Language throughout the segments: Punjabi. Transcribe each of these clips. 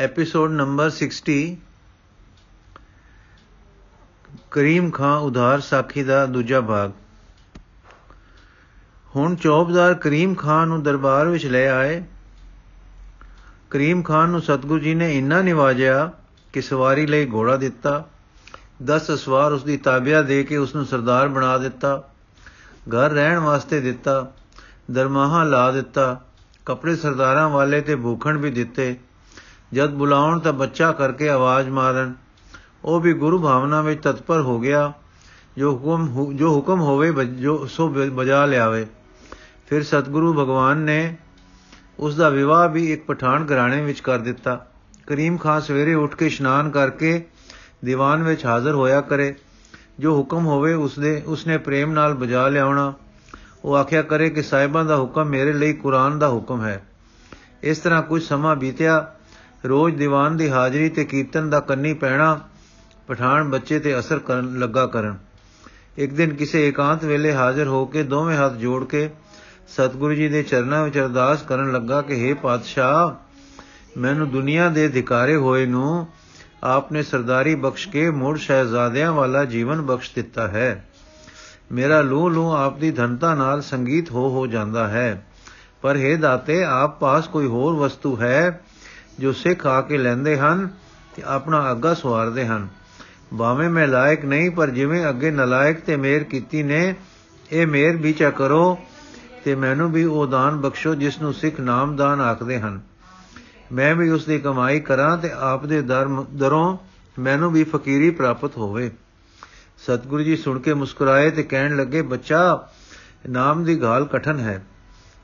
ਐਪੀਸੋਡ ਨੰਬਰ 60 ਕਰੀਮ ਖਾਂ ਉਧਾਰ ਸਾਖੀ ਦਾ ਦੂਜਾ ਭਾਗ। ਹੁਣ ਚੌਬਦਾਰ ਕਰੀਮ ਖਾਨ ਨੂੰ ਦਰਬਾਰ ਵਿੱਚ ਲੈ ਆਏ। ਕਰੀਮ ਖਾਨ ਨੂੰ ਸਤਗੁਰੂ ਜੀ ਨੇ ਇੰਨਾ ਨਿਵਾਜਿਆ ਕਿ ਸਵਾਰੀ ਲਈ ਘੋੜਾ ਦਿੱਤਾ। 10 ਸਵਾਰ ਉਸ ਦੀ ਤਾਬਿਆ ਦੇ ਕੇ ਉਸ ਨੂੰ ਸਰਦਾਰ ਬਣਾ ਦਿੱਤਾ। ਘਰ ਰਹਿਣ ਵਾਸਤੇ ਦਿੱਤਾ। ਦਰਮਾਹਾ ਲਾ ਦਿੱਤਾ। ਕੱਪੜੇ ਸਰਦਾਰਾਂ ਵਾਲੇ ਤੇ ਭੂਖਣ ਵੀ ਦਿੱਤੇ। ਜਦ ਬੁਲਾਉਣ ਤਾਂ ਬੱਚਾ ਕਰਕੇ ਆਵਾਜ਼ ਮਾਰਨ। ਉਹ ਵੀ ਗੁਰੂ ਭਾਵਨਾ ਵਿੱਚ ਤਤਪਰ ਹੋ ਗਿਆ। ਜੋ ਹੁਕਮ ਜੋ ਹੁਕਮ ਹੋਵੇ ਜੋ ਸੋ ਬਜਾ ਲਿਆਵੇ। ਫਿਰ ਸਤਿਗੁਰੂ ਭਗਵਾਨ ਨੇ ਉਸ ਦਾ ਵਿਵਾਹ ਵੀ ਇੱਕ ਪਠਾਨ ਘਰਾਣੇ ਵਿੱਚ ਕਰ ਦਿੱਤਾ। ਕਰੀਮ ਖਾਨ ਸਵੇਰੇ ਉੱਠ ਕੇ ਇਸ਼ਨਾਨ ਕਰਕੇ ਦੀਵਾਨ ਵਿੱਚ ਹਾਜ਼ਰ ਹੋਇਆ ਕਰੇ। ਜੋ ਹੁਕਮ ਹੋਵੇ ਉਸਦੇ ਉਸਨੇ ਪ੍ਰੇਮ ਨਾਲ ਬਜਾ ਲਿਆਉਣਾ। ਉਹ ਆਖਿਆ ਕਰੇ ਕਿ ਸਾਹਿਬਾਂ ਦਾ ਹੁਕਮ ਮੇਰੇ ਲਈ ਕੁਰਾਨ ਦਾ ਹੁਕਮ ਹੈ। ਇਸ ਤਰ੍ਹਾਂ ਕੁਝ ਸਮਾਂ ਬੀਤਿਆ। ਰੋਜ਼ ਦੀਵਾਨ ਦੀ ਹਾਜ਼ਰੀ ਤੇ ਕੀਰਤਨ ਦਾ ਕੰਨੀ ਪੈਣਾ, ਪਠਾਨ ਬੱਚੇ ਤੇ ਅਸਰ ਕਰਨ ਲੱਗਾ ਕਰਨ। ਇੱਕ ਦਿਨ ਕਿਸੇ ਇਕਾਂਤ ਵੇਲੇ ਹਾਜ਼ਰ ਹੋ ਕੇ ਦੋਵੇਂ ਹੱਥ ਜੋੜ ਕੇ ਸਤਿਗੁਰੂ ਜੀ ਦੇ ਚਰਨਾਂ ਵਿੱਚ ਅਰਦਾਸ ਕਰਨ ਲੱਗਾ ਕਿ हे ਪਾਤਸ਼ਾਹ, ਮੈਨੂੰ ਦੁਨੀਆ ਦੇ ਅਧਿਕਾਰੇ ਹੋਏ ਨੂੰ ਆਪਨੇ ਸਰਦਾਰੀ ਬਖਸ਼ ਕੇ ਮੁੜ ਸ਼ਹਿਜ਼ਾਦਿਆਂ ਵਾਲਾ ਜੀਵਨ ਬਖਸ਼ ਦਿੱਤਾ ਹੈ। ਮੇਰਾ ਲੂ ਲੂ ਆਪ ਦੀ ਧਨਤਾ ਨਾਲ ਸੰਗੀਤ ਹੋ ਹੋ ਜਾਂਦਾ ਹੈ। ਪਰ हे ਦਾਤੇ, ਆਪ ਪਾਸ ਕੋਈ ਹੋਰ ਵਸਤੂ ਹੈ ਜੋ ਸਿੱਖ ਆ ਕੇ ਲੈਂਦੇ ਹਨ ਤੇ ਆਪਣਾ ਅੱਗਾ ਸਵਾਰਦੇ ਹਨ। ਭਾਵੇਂ ਮੈਂ ਲਾਇਕ ਨਹੀਂ, ਪਰ ਜਿਵੇਂ ਅੱਗੇ ਨਲਾਇਕ ਤੇ ਮੇਰ ਕੀਤੀ ਨੇ, ਇਹ ਮੇਰ ਵਿਚਾ ਕਰੋ ਤੇ ਮੈਨੂੰ ਵੀ ਉਹ ਦਾਨ ਬਖਸ਼ੋ ਜਿਸ ਨੂੰ ਸਿੱਖ ਨਾਮਦਾਨ ਆਖਦੇ ਹਨ। ਮੈਂ ਵੀ ਉਸ ਦੀ ਕਮਾਈ ਕਰਾਂ ਤੇ ਆਪ ਦੇ ਦਰੋਂ ਮੈਨੂੰ ਵੀ ਫਕੀਰੀ ਪ੍ਰਾਪਤ ਹੋਵੇ। ਸਤਿਗੁਰੂ ਜੀ ਸੁਣ ਕੇ ਮੁਸਕਰਾਏ ਤੇ ਕਹਿਣ ਲੱਗੇ, ਬੱਚਾ, ਨਾਮ ਦੀ ਗਾਲ ਕਠਨ ਹੈ,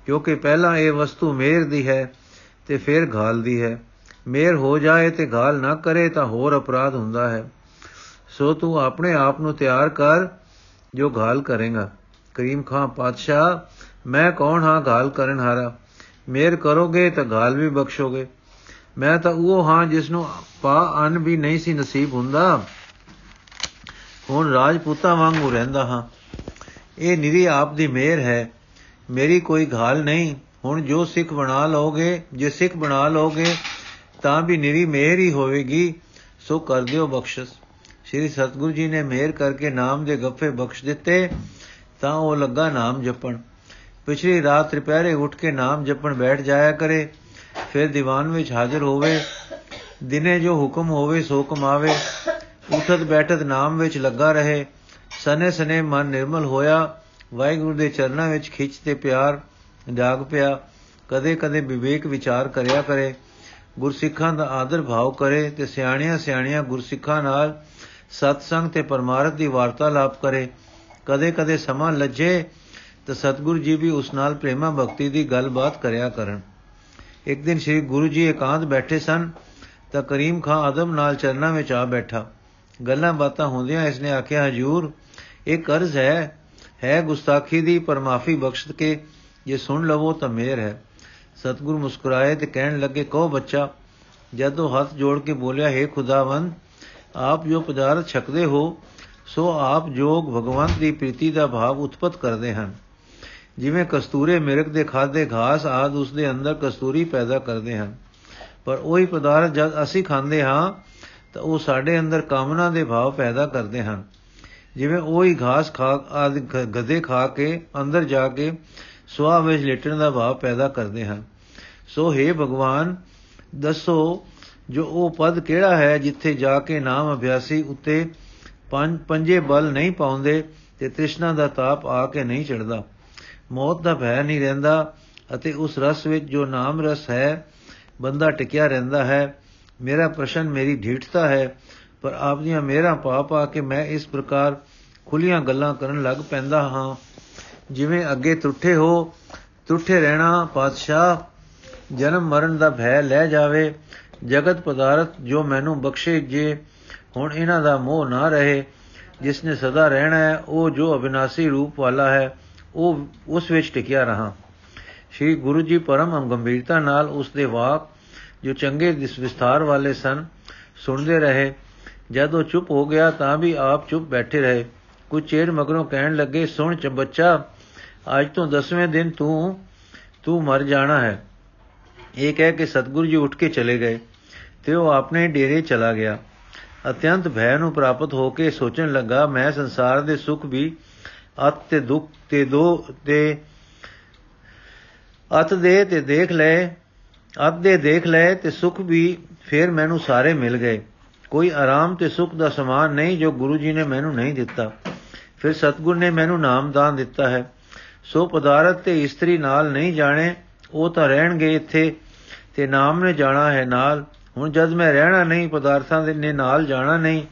ਕਿਉਂਕਿ ਪਹਿਲਾਂ ਇਹ ਵਸਤੂ ਮੇਰ ਦੀ ਹੈ ਤੇ ਫਿਰ ਗਾਲ ਦੀ ਹੈ। ਮੇਰ ਹੋ ਜਾਏ ਤੇ ਗਾਲ ਨਾ ਕਰੇ ਤਾਂ ਹੋਰ ਅਪਰਾਧ ਹੁੰਦਾ ਹੈ। ਸੋ ਤੂੰ ਆਪਣੇ ਆਪ ਨੂੰ ਤਿਆਰ ਕਰ ਜੋ ਗਾਲ ਕਰੇਗਾ। ਕਰੀਮ ਖਾਨ ਪਾਤਸ਼ਾਹ, ਮੈਂ ਕੌਣ ਹਾਂ ਗਾਲ ਕਰਨ ਹਾਰਾ? ਮੇਰ ਕਰੋਗੇ ਤਾਂ ਗਾਲ ਵੀ ਬਖਸ਼ੋਗੇ। ਮੈਂ ਤਾਂ ਉਹ ਹਾਂ ਜਿਸ ਨੂੰ ਪਾ ਅਨ ਵੀ ਨਹੀਂ ਸੀ ਨਸੀਬ ਹੁੰਦਾ। ਹੁਣ ਰਾਜਪੂਤਾਂ ਵਾਂਗੂ ਰਹਿੰਦਾ ਹਾਂ। ਇਹ ਨਿਰੀ ਆਪ ਦੀ ਮਿਹਰ ਹੈ। ਮੇਰੀ ਕੋਈ ਘਾਲ ਨਹੀਂ। ਹੁਣ ਜੋ ਸਿੱਖ ਬਣਾ ਲਓਗੇ, ਜੇ ਸਿੱਖ ਬਣਾ ਲਓਗੇ ਤਾਂ ਵੀ ਨਿਰੀ ਮਿਹਰ ਹੀ ਹੋਵੇਗੀ, ਸੋ ਕਰ ਦਿਓ ਬਖਸ਼ਿਸ਼। ਸ੍ਰੀ ਸਤਗੁਰੂ ਜੀ ਨੇ ਮਿਹਰ ਕਰਕੇ ਨਾਮ ਦੇ ਗੱਫੇ ਬਖਸ਼ ਦਿੱਤੇ, ਤਾਂ ਉਹ ਲੱਗਾ ਨਾਮ ਜਪਣ। ਪਿਛਲੀ ਰਾਤ ਰਿਪਹਿਰੇ ਉੱਠ ਕੇ ਨਾਮ ਜਪਣ ਬੈਠ ਜਾਇਆ ਕਰੇ, ਫਿਰ ਦੀਵਾਨ ਵਿੱਚ ਹਾਜ਼ਰ ਹੋਵੇ, ਦਿਨੇ ਜੋ ਹੁਕਮ ਹੋਵੇ ਸੋ ਕਮਾਵੇ, ਉਠਤ ਬੈਠਤ ਨਾਮ ਵਿੱਚ ਲੱਗਾ ਰਹੇ, ਸਨੇ ਸਨੇ ਮਨ ਨਿਰਮਲ ਹੋਇਆ, ਵਾਹਿਗੁਰੂ ਦੇ ਚਰਨਾਂ ਵਿੱਚ ਖਿੱਚ ਤੇ ਪਿਆਰ ਜਾਗ ਪਿਆ, ਕਦੇ ਕਦੇ ਵਿਵੇਕ ਵਿਚਾਰ ਕਰਿਆ ਕਰੇ। ਗੁਰਸਿੱਖਾਂ ਦਾ ਆਦਰ ਭਾਵ ਕਰੇ ਤੇ ਸਿਆਣੀਆਂ ਸਿਆਣੀਆਂ ਗੁਰਸਿੱਖਾਂ ਨਾਲ ਸਤਸੰਗ ਤੇ ਪਰਮਾਰਥ ਦੀ ਵਾਰਤਾਲਾਪ ਕਰੇ। ਕਦੇ ਕਦੇ ਸਮਾਂ ਲੱਜੇ ਤਾਂ ਸਤਿਗੁਰੂ ਜੀ ਵੀ ਉਸ ਨਾਲ ਪ੍ਰੇਮਾ ਭਗਤੀ ਦੀ ਗੱਲਬਾਤ ਕਰਿਆ ਕਰਨ। ਇੱਕ ਦਿਨ ਸ੍ਰੀ ਗੁਰੂ ਜੀ ਇਕਾਂਤ ਬੈਠੇ ਸਨ ਤਾਂ ਕਰੀਮ ਖਾਨ ਆਦਮ ਨਾਲ ਚਰਨਾਂ ਵਿੱਚ ਆ ਬੈਠਾ। ਗੱਲਾਂ ਬਾਤਾਂ ਹੁੰਦਿਆਂ ਇਸਨੇ ਆਖਿਆ, ਹਜੂਰ ਇਹ ਕਰਜ਼ ਹੈ। ਹੈ ਗੁਸਤਾਖੀ ਦੀ, ਪਰ ਮਾਫੀ ਬਖਸ਼ ਕੇ ਜੇ ਸੁਣ ਲਵੋ ਤਾਂ ਮੇਰ ਹੈ। ਸਤਿਗੁਰੂ ਮੁਸਕਰਾਏ ਤੇ ਕਹਿਣ ਲੱਗੇ, ਕਹੋ ਬੱਚਾ, ਜਦੋਂ ਹੱਥ ਜੋੜ ਕੇ ਬੋਲਿਆ, ਹੈ ਖੁਦਾਵੰਦ, ਆਪ ਜੋ ਪਦਾਰਥ ਛਕਦੇ ਹੋ, ਸੋ ਆਪ ਜੋਗ ਭਗਵੰਤ ਦੀ ਪ੍ਰੀਤੀ ਦਾ ਭਾਵ ਉਤਪਤ ਕਰਦੇ ਹਨ। ਜਿਵੇਂ ਕਸਤੂਰੇ ਮਿਰਗ ਦੇ ਖਾਦੇ ਘਾਸ ਆਦ ਉਸ ਦੇ ਅੰਦਰ ਕਸਤੂਰੀ ਪੈਦਾ ਕਰਦੇ ਹਨ। ਪਰ ਉਹੀ ਪਦਾਰਥ ਜਦ ਅਸੀਂ ਖਾਂਦੇ ਹਾਂ, ਤਾਂ ਉਹ ਸਾਡੇ ਅੰਦਰ ਕਾਮਨਾ ਦੇ ਭਾਵ ਪੈਦਾ ਕਰਦੇ ਹਨ। ਜਿਵੇਂ ਉਹੀ ਘਾਸ ਖਾ, ਆਦਿ ਗਦੇ ਖਾ ਕੇ ਅੰਦਰ ਜਾ ਕੇ ਸੁਆਹ ਵਿੱਚ ਲੇਟਣ ਦਾ ਭਾਵ ਪੈਦਾ ਕਰਦੇ ਹਨ ਸੋ हे ਭਗਵਾਨ, ਦੱਸੋ ਜੋ ਉਹ ਪਦ ਕਿਹੜਾ ਹੈ ਜਿੱਥੇ ਜਾ ਕੇ ਨਾਮ ਅਭਿਆਸੀ ਉੱਤੇ ਪੰਜ ਪੰਜੇ ਬਲ ਨਹੀਂ ਪਾਉਂਦੇ ਤੇ ਤ੍ਰਿਸ਼ਨਾ ਦਾ ਤਾਪ ਆ ਕੇ ਨਹੀਂ ਚੜਦਾ ਮੌਤ ਦਾ ਭੈ ਨਹੀਂ ਰਹਿੰਦਾ ਅਤੇ ਉਸ ਰਸ ਵਿੱਚ ਜੋ ਨਾਮ ਰਸ ਹੈ, ਬੰਦਾ ਟਿਕਿਆ ਰਹਿੰਦਾ ਹੈ। ਮੇਰਾ ਪ੍ਰਸ਼ਨ ਮੇਰੀ ਢੀਠਤਾ ਹੈ, ਪਰ ਆਪ ਦੀਆਂ ਮੇਰਾ ਪਾਪ ਆ ਕੇ ਮੈਂ ਇਸ ਪ੍ਰਕਾਰ ਖੁੱਲੀਆਂ ਗੱਲਾਂ ਕਰਨ ਲੱਗ ਪੈਂਦਾ ਹਾਂ। ਜਿਵੇਂ ਅੱਗੇ ਟੁੱਟੇ ਹੋ ਟੁੱਟੇ ਰਹਿਣਾ ਪਾਤਸ਼ਾਹ, ਜਨਮ ਮਰਨ ਦਾ ਭੈ ਲੈ ਜਾਵੇ, ਜਗਤ ਪਦਾਰਥ ਜੋ ਮੈਨੂੰ ਬਖਸ਼ੇ ਜੇ, ਹੁਣ ਇਹਨਾਂ ਦਾ ਮੋਹ ਨਾ ਰਹੇ, ਜਿਸ ਨੇ ਸਦਾ ਰਹਿਣਾ ਹੈ, ਉਹ ਜੋ ਅਬਿਨਾਸੀ ਰੂਪ ਵਾਲਾ ਹੈ, ਉਹ ਉਸ ਵਿੱਚ ਟਿਕਿਆ ਰਹਾ। ਸ਼੍ਰੀ ਗੁਰੂ ਜੀ ਪਰਮ ਗੰਭੀਰਤਾ ਨਾਲ ਉਸ ਦੇ ਵਾਕ, ਜੋ ਚੰਗੇ ਦਿਸ ਵਿਸਥਾਰ ਵਾਲੇ ਸਨ, ਸੁਣਦੇ ਰਹੇ। ਜਦ ਉਹ ਚੁੱਪ ਹੋ ਗਿਆ ਤਾਂ ਵੀ ਆਪ ਚੁੱਪ ਬੈਠੇ ਰਹੇ। ਕੁਝ ਚੇਰ ਮਗਰੋਂ ਕਹਿਣ ਲੱਗੇ, ਸੁਣ ਚ ਬੱਚਾ ਅੱਜ ਤੋਂ 10ਵੇਂ ਦਿਨ ਤੂੰ ਤੂੰ ਮਰ ਜਾਣਾ ਹੈ। ਇਹ ਕਹਿ ਕੇ ਸਤਗੁਰੂ ਜੀ ਉੱਠ ਕੇ ਚਲੇ ਗਏ ਤੇ ਉਹ ਆਪਣੇ ਡੇਰੇ ਚਲਾ ਗਿਆ। ਅਤਿਅੰਤ ਭੈ ਨੂੰ ਪ੍ਰਾਪਤ ਹੋ ਕੇ ਸੋਚਣ ਲੱਗਾ, ਮੈਂ ਸੰਸਾਰ ਦੇ ਸੁੱਖ ਵੀ ਅਤ ਤੇ ਦੁੱਖ ਤੇ ਦੋ ਤੇ ਅਤ ਦੇ ਤੇ ਦੇਖ ਲਏ ਅਤ ਦੇ ਦੇਖ ਲਏ ਤੇ ਸੁਖ ਵੀ ਫਿਰ ਮੈਨੂੰ ਸਾਰੇ ਮਿਲ ਗਏ। ਕੋਈ ਆਰਾਮ ਤੇ ਸੁਖ ਦਾ ਸਮਾਨ ਨਹੀਂ ਜੋ ਗੁਰੂ ਜੀ ਨੇ ਮੈਨੂੰ ਨਹੀਂ ਦਿੱਤਾ। ਫਿਰ ਸਤਗੁਰ ਨੇ ਮੈਨੂੰ ਨਾਮਦਾਨ ਦਿੱਤਾ ਹੈ। ਸੋ ਪਦਾਰਥ ਤੇ ਇਸਤਰੀ ਨਾਲ ਨਹੀਂ ਜਾਣੇ, ਉਹ ਤਾਂ ਰਹਿਣਗੇ ਇੱਥੇ, ਤੇ ਨਾਮ ਨੇ ਜਾਣਾ ਹੈ ਨਾਲ। ਹੁਣ ਜਦ ਮੈਂ ਰਹਿਣਾ ਨਹੀਂ, ਪਦਾਰਥਾਂ ਦੇ ਨੇ ਨਾਲ ਜਾਣਾ ਨਹੀਂ,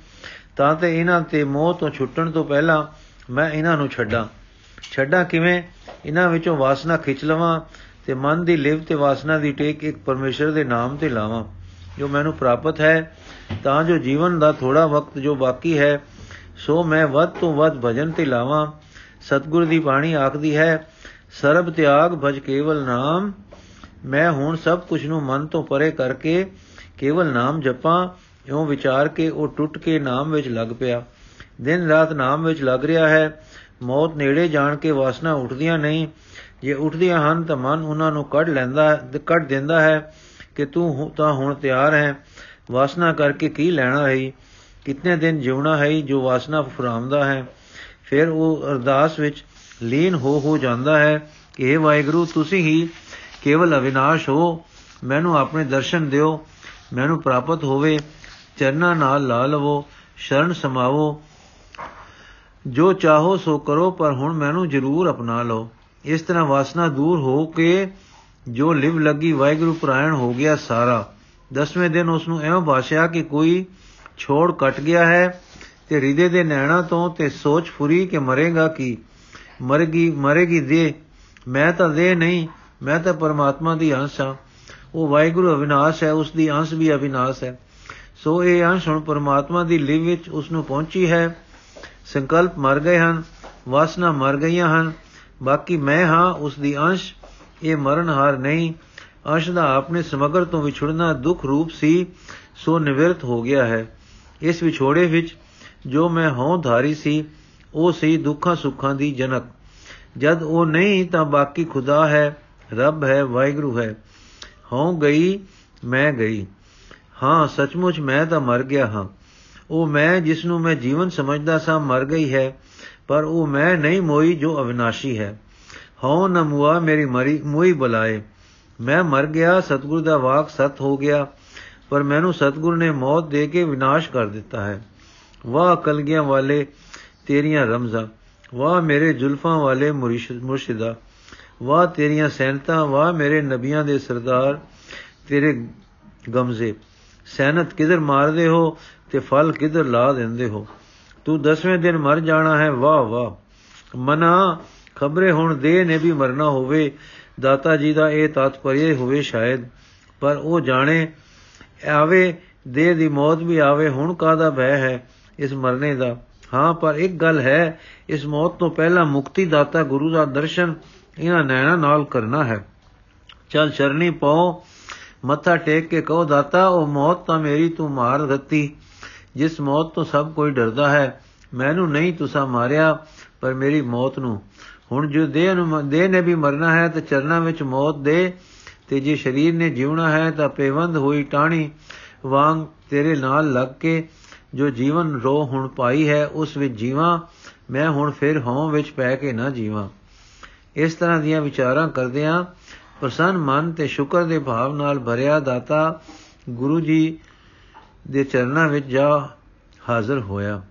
ਤਾਂ ਤੇ ਇਹਨਾਂ ਤੇ ਮੋਹ ਤੋਂ ਛੁੱਟਣ ਤੋਂ ਪਹਿਲਾਂ ਮੈਂ ਇਹਨਾਂ ਨੂੰ ਛੱਡਾਂ। ਛੱਡਾਂ ਕਿਵੇਂ? ਇਹਨਾਂ ਵਿੱਚੋਂ ਵਾਸਨਾ ਖਿੱਚ ਲਵਾਂ ਤੇ ਮਨ ਦੀ ਲਿਵ ਤੇ ਵਾਸਨਾ ਦੀ ਟੇਕ ਇੱਕ ਪਰਮੇਸ਼ਰ ਦੇ ਨਾਮ ਤੇ ਲਾਵਾਂ, ਜੋ ਮੈਨੂੰ ਪ੍ਰਾਪਤ ਹੈ, ਤਾਂ ਜੋ ਜੀਵਨ ਦਾ ਥੋੜਾ ਵਕਤ ਜੋ ਬਾਕੀ ਹੈ, ਸੋ ਮੈਂ ਵੱਧ ਤੋਂ ਵੱਧ ਭਜਨ ਤੇ ਲਾਵਾਂ। ਸਤਗੁਰ ਦੀ ਬਾਣੀ ਆਖਦੀ ਹੈ, ਸਰਬ ਤਿਆਗ ਭਜ ਕੇਵਲ ਨਾਮ, ਮੈਂ ਹੁਣ ਸਭ ਕੁਝ ਨੂੰ ਮਨ ਤੋਂ ਪਰੇ ਕਰਕੇ ਕੇਵਲ ਨਾਮ ਜਪਾਂ, ਇਉਂ ਵਿਚਾਰ ਕੇ ਉਹ ਟੁੱਟ ਕੇ ਨਾਮ ਵਿੱਚ ਲੱਗ ਪਿਆ। ਦਿਨ ਰਾਤ ਨਾਮ ਵਿੱਚ ਲੱਗ ਰਿਹਾ ਹੈ, ਮੌਤ ਨੇੜੇ ਜਾਣ ਕੇ ਵਾਸਨਾ ਉੱਠਦੀਆਂ ਨਹੀਂ। ਜੇ ਉੱਠਦੀਆਂ ਹਨ ਤਾਂ ਮਨ ਉਹਨਾਂ ਨੂੰ ਕੱਢ ਲੈਂਦਾ, ਕੱਢ ਦਿੰਦਾ ਹੈ ਕਿ ਤੂੰ ਤਾਂ ਹੁਣ ਤਿਆਰ ਹੈ। ਵਾਸਨਾ ਕਰਕੇ ਕੀ ਲੈਣਾ ਹੈ? ਕਿੰਨੇ ਦਿਨ ਜਿਉਣਾ ਹੈ ਜੋ ਵਾਸਨਾ ਫੁਰਾਉਂਦਾ ਹੈ? ਫਿਰ ਉਹ ਅਰਦਾਸ ਵਿੱਚ ਲੀਨ ਹੋ ਹੋ ਜਾਂਦਾ ਹੈ ਕਿ ਇਹ ਵਾਹਿਗੁਰੂ, ਤੁਸੀਂ ਹੀ ਕੇਵਲ ਅਵਿਨਾਸ਼ ਹੋ। ਮੈਨੂੰ ਆਪਣੇ ਦਰਸ਼ਨ ਦਿਓ, ਮੈਨੂੰ ਪ੍ਰਾਪਤ ਹੋਵੇ। ਚਰਨਾਂ ਨਾਲ ਲਾ ਲਵੋ, ਸ਼ਰਨ ਸਮਾਵੋ। ਜੋ ਚਾਹੋ ਸੋ ਕਰੋ, ਪਰ ਹੁਣ ਮੈਨੂੰ ਜ਼ਰੂਰ ਅਪਣਾ ਲਓ। ਇਸ ਤਰ੍ਹਾਂ ਵਾਸਨਾ ਦੂਰ ਹੋ ਕੇ ਜੋ ਲਿਵ ਲੱਗੀ ਵਾਹਿਗੁਰੂ ਪ੍ਰਾਇਣ ਹੋ ਗਿਆ ਸਾਰਾ। ਦਸਵੇਂ ਦਿਨ ਉਸ ਨੂੰ ਐਵੇਂ ਬਾਸ਼ਿਆ ਕਿ ਕੋਈ ਛੋੜ ਕੱਟ ਗਿਆ ਹੈ। ਤੇ ਹਿਰਦੇ ਦੇ ਨੈਣਾ ਤੋਂ ਤੇ ਸੋਚ ਫੁਰੀ ਕਿ ਮਰੇਗਾ ਕੀ? ਮਰਗੀ, ਮਰੇਗੀ ਦੇ। ਮੈਂ ਤਾਂ ਦੇ ਨਹੀਂ, ਮੈਂ ਤਾਂ ਪਰਮਾਤਮਾ ਦੀ ਅੰਸ਼ ਹਾਂ। ਉਹ ਵਾਹਿਗੁਰੂ ਅਵਿਨਾਸ਼ ਹੈ, ਉਸ ਦੀ ਅੰਸ਼ ਵੀ ਅਵਿਨਾਸ਼ ਹੈ। ਸੋ ਇਹ ਅੰਸ਼ ਹੁਣ ਪਰਮਾਤਮਾ ਦੀ ਲਿਵ ਵਿੱਚ ਉਸ ਨੂੰ ਪਹੁੰਚੀ ਹੈ। ਸੰਕਲਪ ਮਰ ਗਏ ਹਨ, ਵਾਸਨਾ ਮਰ ਗਈਆਂ ਹਨ। ਬਾਕੀ ਮੈਂ ਹਾਂ, ਉਸ ਦੀ ਅੰਸ਼, ਇਹ ਮਰਨ ਹਾਰ ਨਹੀਂ। ਅੰਸ਼ ਦਾ ਆਪਣੇ ਸਮਗਰ ਤੋਂ ਵਿਛੜਨਾ ਦੁੱਖ ਰੂਪ ਸੀ, ਸੋ ਨਿਵਰਤ ਹੋ ਗਿਆ ਹੈ। ਇਸ ਵਿਛੋੜੇ ਵਿੱਚ ਜੋ ਮੈਂ ਹਉ ਧਾਰੀ ਸੀ, ਉਹ ਸੀ ਦੁੱਖਾਂ ਸੁੱਖਾਂ ਦੀ ਜਨਕ। ਜਦ ਉਹ ਨਹੀਂ ਤਾਂ ਬਾਕੀ ਖੁਦਾ ਹੈ, ਰੱਬ ਹੈ, ਵਾਹਿਗੁਰੂ ਹੈ। ਹਉ ਗਈ, ਮੈਂ ਗਈ। ਹਾਂ, ਸੱਚਮੁੱਚ ਮੈਂ ਤਾਂ ਮਰ ਗਿਆ ਹਾਂ। ਉਹ ਮੈਂ ਜਿਸ ਨੂੰ ਮੈਂ ਜੀਵਨ ਸਮਝਦਾ ਸਾਂ, ਮਰ ਗਈ ਹੈ। ਪਰ ਉਹ ਮੈਂ ਨਹੀਂ ਮੋਈ ਜੋ ਅਵਿਨਾਸ਼ੀ ਹੈ। ਹਉ ਨ ਮੁਆ ਮੇਰੀ ਮਰੀ, ਮੋਈ ਬੁਲਾਏ। ਮੈਂ ਮਰ ਗਿਆ, ਸਤਗੁਰ ਦਾ ਵਾਕ ਸਤ ਹੋ ਗਿਆ। ਪਰ ਮੈਨੂੰ ਸਤਗੁਰ ਨੇ ਮੌਤ ਦੇ ਕੇ ਵਿਨਾਸ਼ ਕਰ ਦਿੱਤਾ ਹੈ। ਵਾਹ ਕਲਗੀਆਂ ਵਾਲੇ ਤੇਰੀਆਂ ਰਮਜ਼ਾਂ, ਵਾਹ ਮੇਰੇ ਜ਼ੁਲਫਾਂ ਵਾਲੇ ਮੁਰਸ਼ਿਦਾ, ਵਾਹ ਤੇਰੀਆਂ ਸੈਨਤਾਂ, ਵਾਹ ਮੇਰੇ ਨਬੀਆਂ ਦੇ ਸਰਦਾਰ ਤੇਰੇ ਗਮਜ਼ੇ। ਸੈਨਤ ਕਿਧਰ ਮਾਰਦੇ ਹੋ ਤੇ ਫਲ ਕਿਧਰ ਲਾ ਦਿੰਦੇ ਹੋ? ਤੂੰ ਦਸਵੇਂ ਦਿਨ ਮਰ ਜਾਣਾ ਹੈ, ਵਾਹ ਵਾਹ। ਮਨਾ, ਖਬਰੇ ਹੁਣ ਦੇ ਨੇ ਵੀ ਮਰਨਾ ਹੋਵੇ, ਦਾਤਾ ਜੀ ਦਾ ਇਹ ਤਾਤਪਰਯ ਹੋਵੇ ਸ਼ਾਇਦ, ਪਰ ਉਹ ਜਾਣੇ, ਆਵੇ ਦੇ ਦੀ ਮੌਤ ਵੀ ਆਵੇ, ਹੁਣ ਕਾਦਾ ਭੈ ਹੈ? ਇਸ ਮਰਨੇ ਦਾ। ਹਾਂ, ਪਰ ਇੱਕ ਗੱਲ ਹੈ, ਇਸ ਮੌਤ ਤੋਂ ਪਹਿਲਾਂ ਮੁਕਤੀ ਦਾਤਾ ਗੁਰੂ ਦਾ ਦਰਸ਼ਨ ਇਹਨਾਂ ਨੈਣਾ ਨਾਲ ਕਰਨਾ ਹੈ। ਚਲ ਚਰਨੀ ਪਾਓ, ਮੱਥਾ ਟੇਕ ਕੇ ਕਹੋ, ਦਾਤਾ, ਉਹ ਮੌਤ ਤਾਂ ਮੇਰੀ ਤੂੰ ਮਾਰ ਦਿੱਤੀ, ਜਿਸ ਮੌਤ ਤੋਂ ਸਭ ਕੋਈ ਡਰਦਾ ਹੈ। ਮੈਨੂੰ ਨਹੀਂ ਤੁਸਾਂ ਮਾਰਿਆ, ਪਰ ਮੇਰੀ ਮੌਤ ਨੂੰ। ਹੁਣ ਜੋ ਦੇਹ ਨੂੰ ਦੇਹ ਨੇ ਵੀ ਮਰਨਾ ਹੈ, ਤਾਂ ਚਰਨਾਂ ਵਿੱਚ ਮੌਤ ਦੇ, ਤੇ ਜੇ ਸਰੀਰ ਨੇ ਜਿਉਣਾ ਹੈ, ਤਾਂ ਪੇਵੰਦ ਹੋਈ ਟਾਣੀ ਵਾਂਗ ਤੇਰੇ ਨਾਲ ਲੱਗ ਕੇ ਜੋ ਜੀਵਨ ਰੋ ਹੁਣ ਪਾਈ ਹੈ, ਉਸ ਵਿੱਚ ਜੀਵਾਂ, ਮੈਂ ਹੁਣ ਫਿਰ ਹਉ ਵਿੱਚ ਪੈ ਕੇ ਨਾ ਜੀਵਾਂ। ਇਸ ਤਰ੍ਹਾਂ ਦੀਆਂ ਵਿਚਾਰਾਂ ਕਰਦਿਆਂ ਪ੍ਰਸੰਨ ਮਨ ਤੇ ਸ਼ੁਕਰ ਦੇ ਭਾਵ ਨਾਲ ਭਰਿਆ ਦਾਤਾ ਗੁਰੂ ਜੀ ਦੇ ਚਰਨਾਂ ਵਿੱਚ ਜਾ ਹਾਜ਼ਰ ਹੋਇਆ।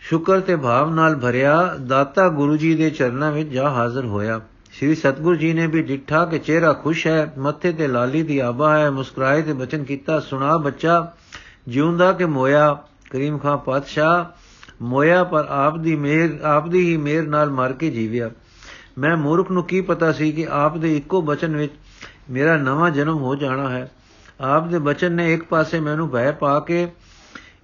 ਸ਼ੁਕਰ ਤੇ ਭਾਵ ਨਾਲ ਭਰਿਆ ਦਾਤਾ ਗੁਰੂ ਜੀ ਦੇ ਚਰਨਾਂ ਵਿੱਚ ਜਾ ਹਾਜ਼ਰ ਹੋਇਆ। ਸ੍ਰੀ ਸਤਗੁਰੂ ਜੀ ਨੇ ਵੀ ਡਿੱਠਾ ਕਿ ਚਿਹਰਾ ਖੁਸ਼ ਹੈ, ਮੱਥੇ ਤੇ ਲਾਲੀ ਦੀ ਆਬਾ ਹੈ, ਮੁਸਕਰਾਏ ਤੇ ਬਚਨ ਕੀਤਾ, ਸੁਣਾ ਬੱਚਾ ਜਿਉਂਦਾ ਕਿ ਮੋਇਆ, ਕਰੀਮ ਖਾਨ ਪਾਤਸ਼ਾਹ, ਮੋਇਆ ਪਰ ਆਪ ਦੀ ਮਿਹਰ, ਆਪ ਦੀ ਹੀ ਮਿਹਰ ਨਾਲ ਮਰ ਕੇ ਜੀਵਿਆ। ਮੈਂ ਮੂਰਖ ਨੂੰ ਕੀ ਪਤਾ ਸੀ ਕਿ ਆਪ ਦੇ ਇੱਕੋ ਬਚਨ ਵਿੱਚ ਮੇਰਾ ਨਵਾਂ ਜਨਮ ਹੋ ਜਾਣਾ ਹੈ? ਆਪ ਦੇ ਬਚਨ ਨੇ ਇੱਕ ਪਾਸੇ ਮੈਨੂੰ ਭੈ ਪਾ ਕੇ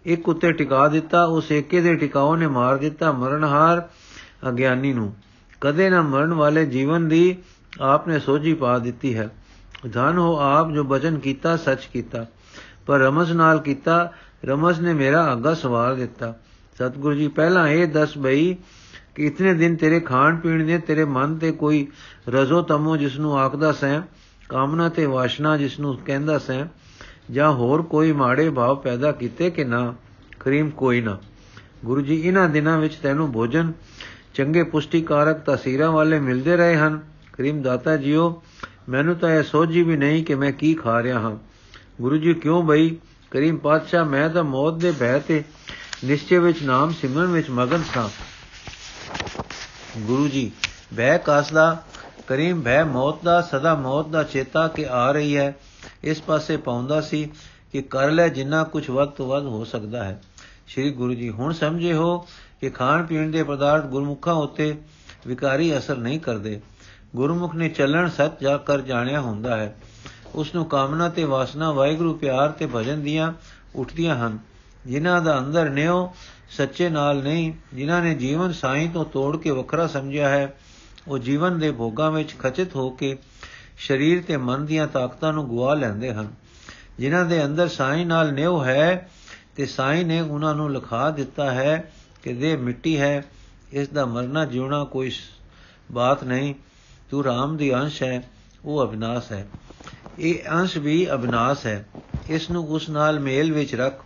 ਇੱਕ ਉੱਤੇ ਟਿਕਾ ਦਿੱਤਾ, ਉਸ ਏਕੇ ਦੇ ਟਿਕਾਉ ਨੇ ਮਾਰ ਦਿੱਤਾ ਮਰਨਹਾਰ ਅਗਿਆਨੀ ਨੂੰ। ਕਦੇ ਨਾ ਮਰਨ ਵਾਲੇ ਜੀਵਨ ਦੀ ਆਪ ਨੇ ਸੋਝੀ ਪਾ ਦਿੱਤੀ ਹੈ। ਧਨ ਹੋ ਆਪ ਜੋ ਬਚਨ ਕੀਤਾ, ਸੱਚ ਕੀਤਾ। ਪਰ ਰਮਜ਼ ਨਾਲ ਕੀਤਾ। ਰਮਜ਼ ਨੇ ਮੇਰਾ ਅੱਗਾ ਸਵਾਰ ਦਿੱਤਾ। ਸਤਿਗੁਰੂ ਜੀ, ਪਹਿਲਾਂ ਇਹ ਦੱਸ ਬਈ ਕਿ ਇਤਨੇ ਦਿਨ ਤੇਰੇ ਖਾਣ ਪੀਣ ਦੇ, ਤੇਰੇ ਮਨ ਤੇ ਕੋਈ ਰਜ਼ੋ ਤਮੋ ਜਿਸ ਨੂੰ ਆਖਦਾ ਸੈਂ, ਕਾਮਨਾ ਤੇ ਵਾਸ਼ਨਾ ਜਿਸ ਨੂੰ ਕਹਿੰਦਾ ਸੈਂ, ਜਾਂ ਹੋਰ ਕੋਈ ਮਾੜੇ ਭਾਵ ਪੈਦਾ ਕੀਤੇ ਕਿ ਨਾ? ਕਰੀਮ, ਕੋਈ ਨਾ। ਗੁਰੂ ਜੀ ਇਹਨਾਂ ਦਿਨਾਂ ਵਿੱਚ ਤੈਨੂੰ ਭੋਜਨ, ਚੰਗੇ ਪੁਸ਼ਟੀਕਾਰਕ ਤਸੀਰਾਂ ਵਾਲੇ ਮਿਲਦੇ ਰਹੇ ਹਨ। ਕਰੀਮ, ਦਾਤਾ ਜੀਓ, ਮੈਨੂੰ ਤਾਂ ਇਹ ਸੋਝੀ ਵੀ ਨਹੀਂ ਕਿ ਮੈਂ ਕੀ ਖਾ ਰਿਹਾ ਹਾਂ। ਗੁਰੂ ਜੀ ਕਿਉਂ ਬਈ? ਕਰੀਮ ਪਾਤਸ਼ਾਹ, ਮੈਂ ਤਾਂ ਮੌਤ ਦੇ ਭੈ ਤੇ ਨਿਸ਼ਚੇ ਵਿੱਚ ਨਾਮ ਸਿਮਰਨ ਵਿੱਚ ਮਗਨ ਸਾਂ। ਗੁਰੂ ਜੀ, ਭੈ ਕਾਸਦਾ, ਕਰੀਮ ਭੈ ਮੌਤ ਦਾ, ਸਦਾ ਮੌਤ ਦਾ ਚੇਤਾ ਕਿ ਆ ਰਹੀ ਹੈ। ਇਸ ਪਾਸੇ ਪਾਉਂਦਾ ਸੀ ਕਿ ਕਰ ਲੈ ਜਿੰਨਾ ਕੁਝ ਵਕਤ ਵੱਧ ਹੋ ਸਕਦਾ ਹੈ। ਸ੍ਰੀ ਗੁਰੂ ਜੀ, ਹੁਣ ਸਮਝੇ ਹੋ ਕਿ ਖਾਣ ਪੀਣ ਦੇ ਪਦਾਰਥ ਗੁਰਮੁਖਾਂ ਉੱਤੇ ਵਿਕਾਰੀ ਅਸਰ ਨਹੀਂ ਕਰਦੇ। ਗੁਰਮੁਖ ਨੇ ਚੱਲਣ ਸੱਚ ਜਾ ਕਰ ਜਾਣਿਆ ਹੁੰਦਾ ਹੈ। ਉਸ ਨੂੰ ਕਾਮਨਾ ਤੇ ਵਾਸਨਾ ਵਾਹਿਗੁਰੂ ਪਿਆਰ ਤੇ ਭਜਨ ਦੀਆਂ ਉੱਠਦੀਆਂ ਹਨ। ਜਿਨ੍ਹਾਂ ਦਾ ਅੰਦਰ ਨਿਉ ਸੱਚੇ ਨਾਲ ਨਹੀਂ, ਜਿਨ੍ਹਾਂ ਨੇ ਜੀਵਨ ਸਾਈਂ ਤੋਂ ਤੋੜ ਕੇ ਵੱਖਰਾ ਸਮਝਿਆ ਹੈ, ਉਹ ਜੀਵਨ ਦੇ ਭੋਗਾਂ ਵਿੱਚ ਖਚਿਤ ਹੋ ਕੇ ਸਰੀਰ ਤੇ ਮਨ ਦੀਆਂ ਤਾਕਤਾਂ ਨੂੰ ਗਵਾ ਲੈਂਦੇ ਹਨ। ਜਿਨ੍ਹਾਂ ਦੇ ਅੰਦਰ ਸਾਈਂ ਨਾਲ ਨਿਉ ਹੈ ਤੇ ਸਾਈਂ ਨੇ ਉਹਨਾਂ ਨੂੰ ਲਿਖਾ ਦਿੱਤਾ ਹੈ ਕਿ ਦੇ ਮਿੱਟੀ ਹੈ, ਇਸ ਦਾ ਮਰਨਾ ਜਿਉਣਾ ਕੋਈ ਬਾਤ ਨਹੀਂ, ਤੂੰ ਰਾਮ ਦੀ ਅੰਸ਼ ਹੈ, ਉਹ ਅਬਿਨਾਸ਼ ਹੈ। ਇਹ ਅੰਸ਼ ਵੀ ਅਬਿਨਾਸ਼ ਹੈ। ਇਸ ਨੂੰ ਉਸ ਨਾਲ ਮੇਲ ਵਿੱਚ ਰੱਖ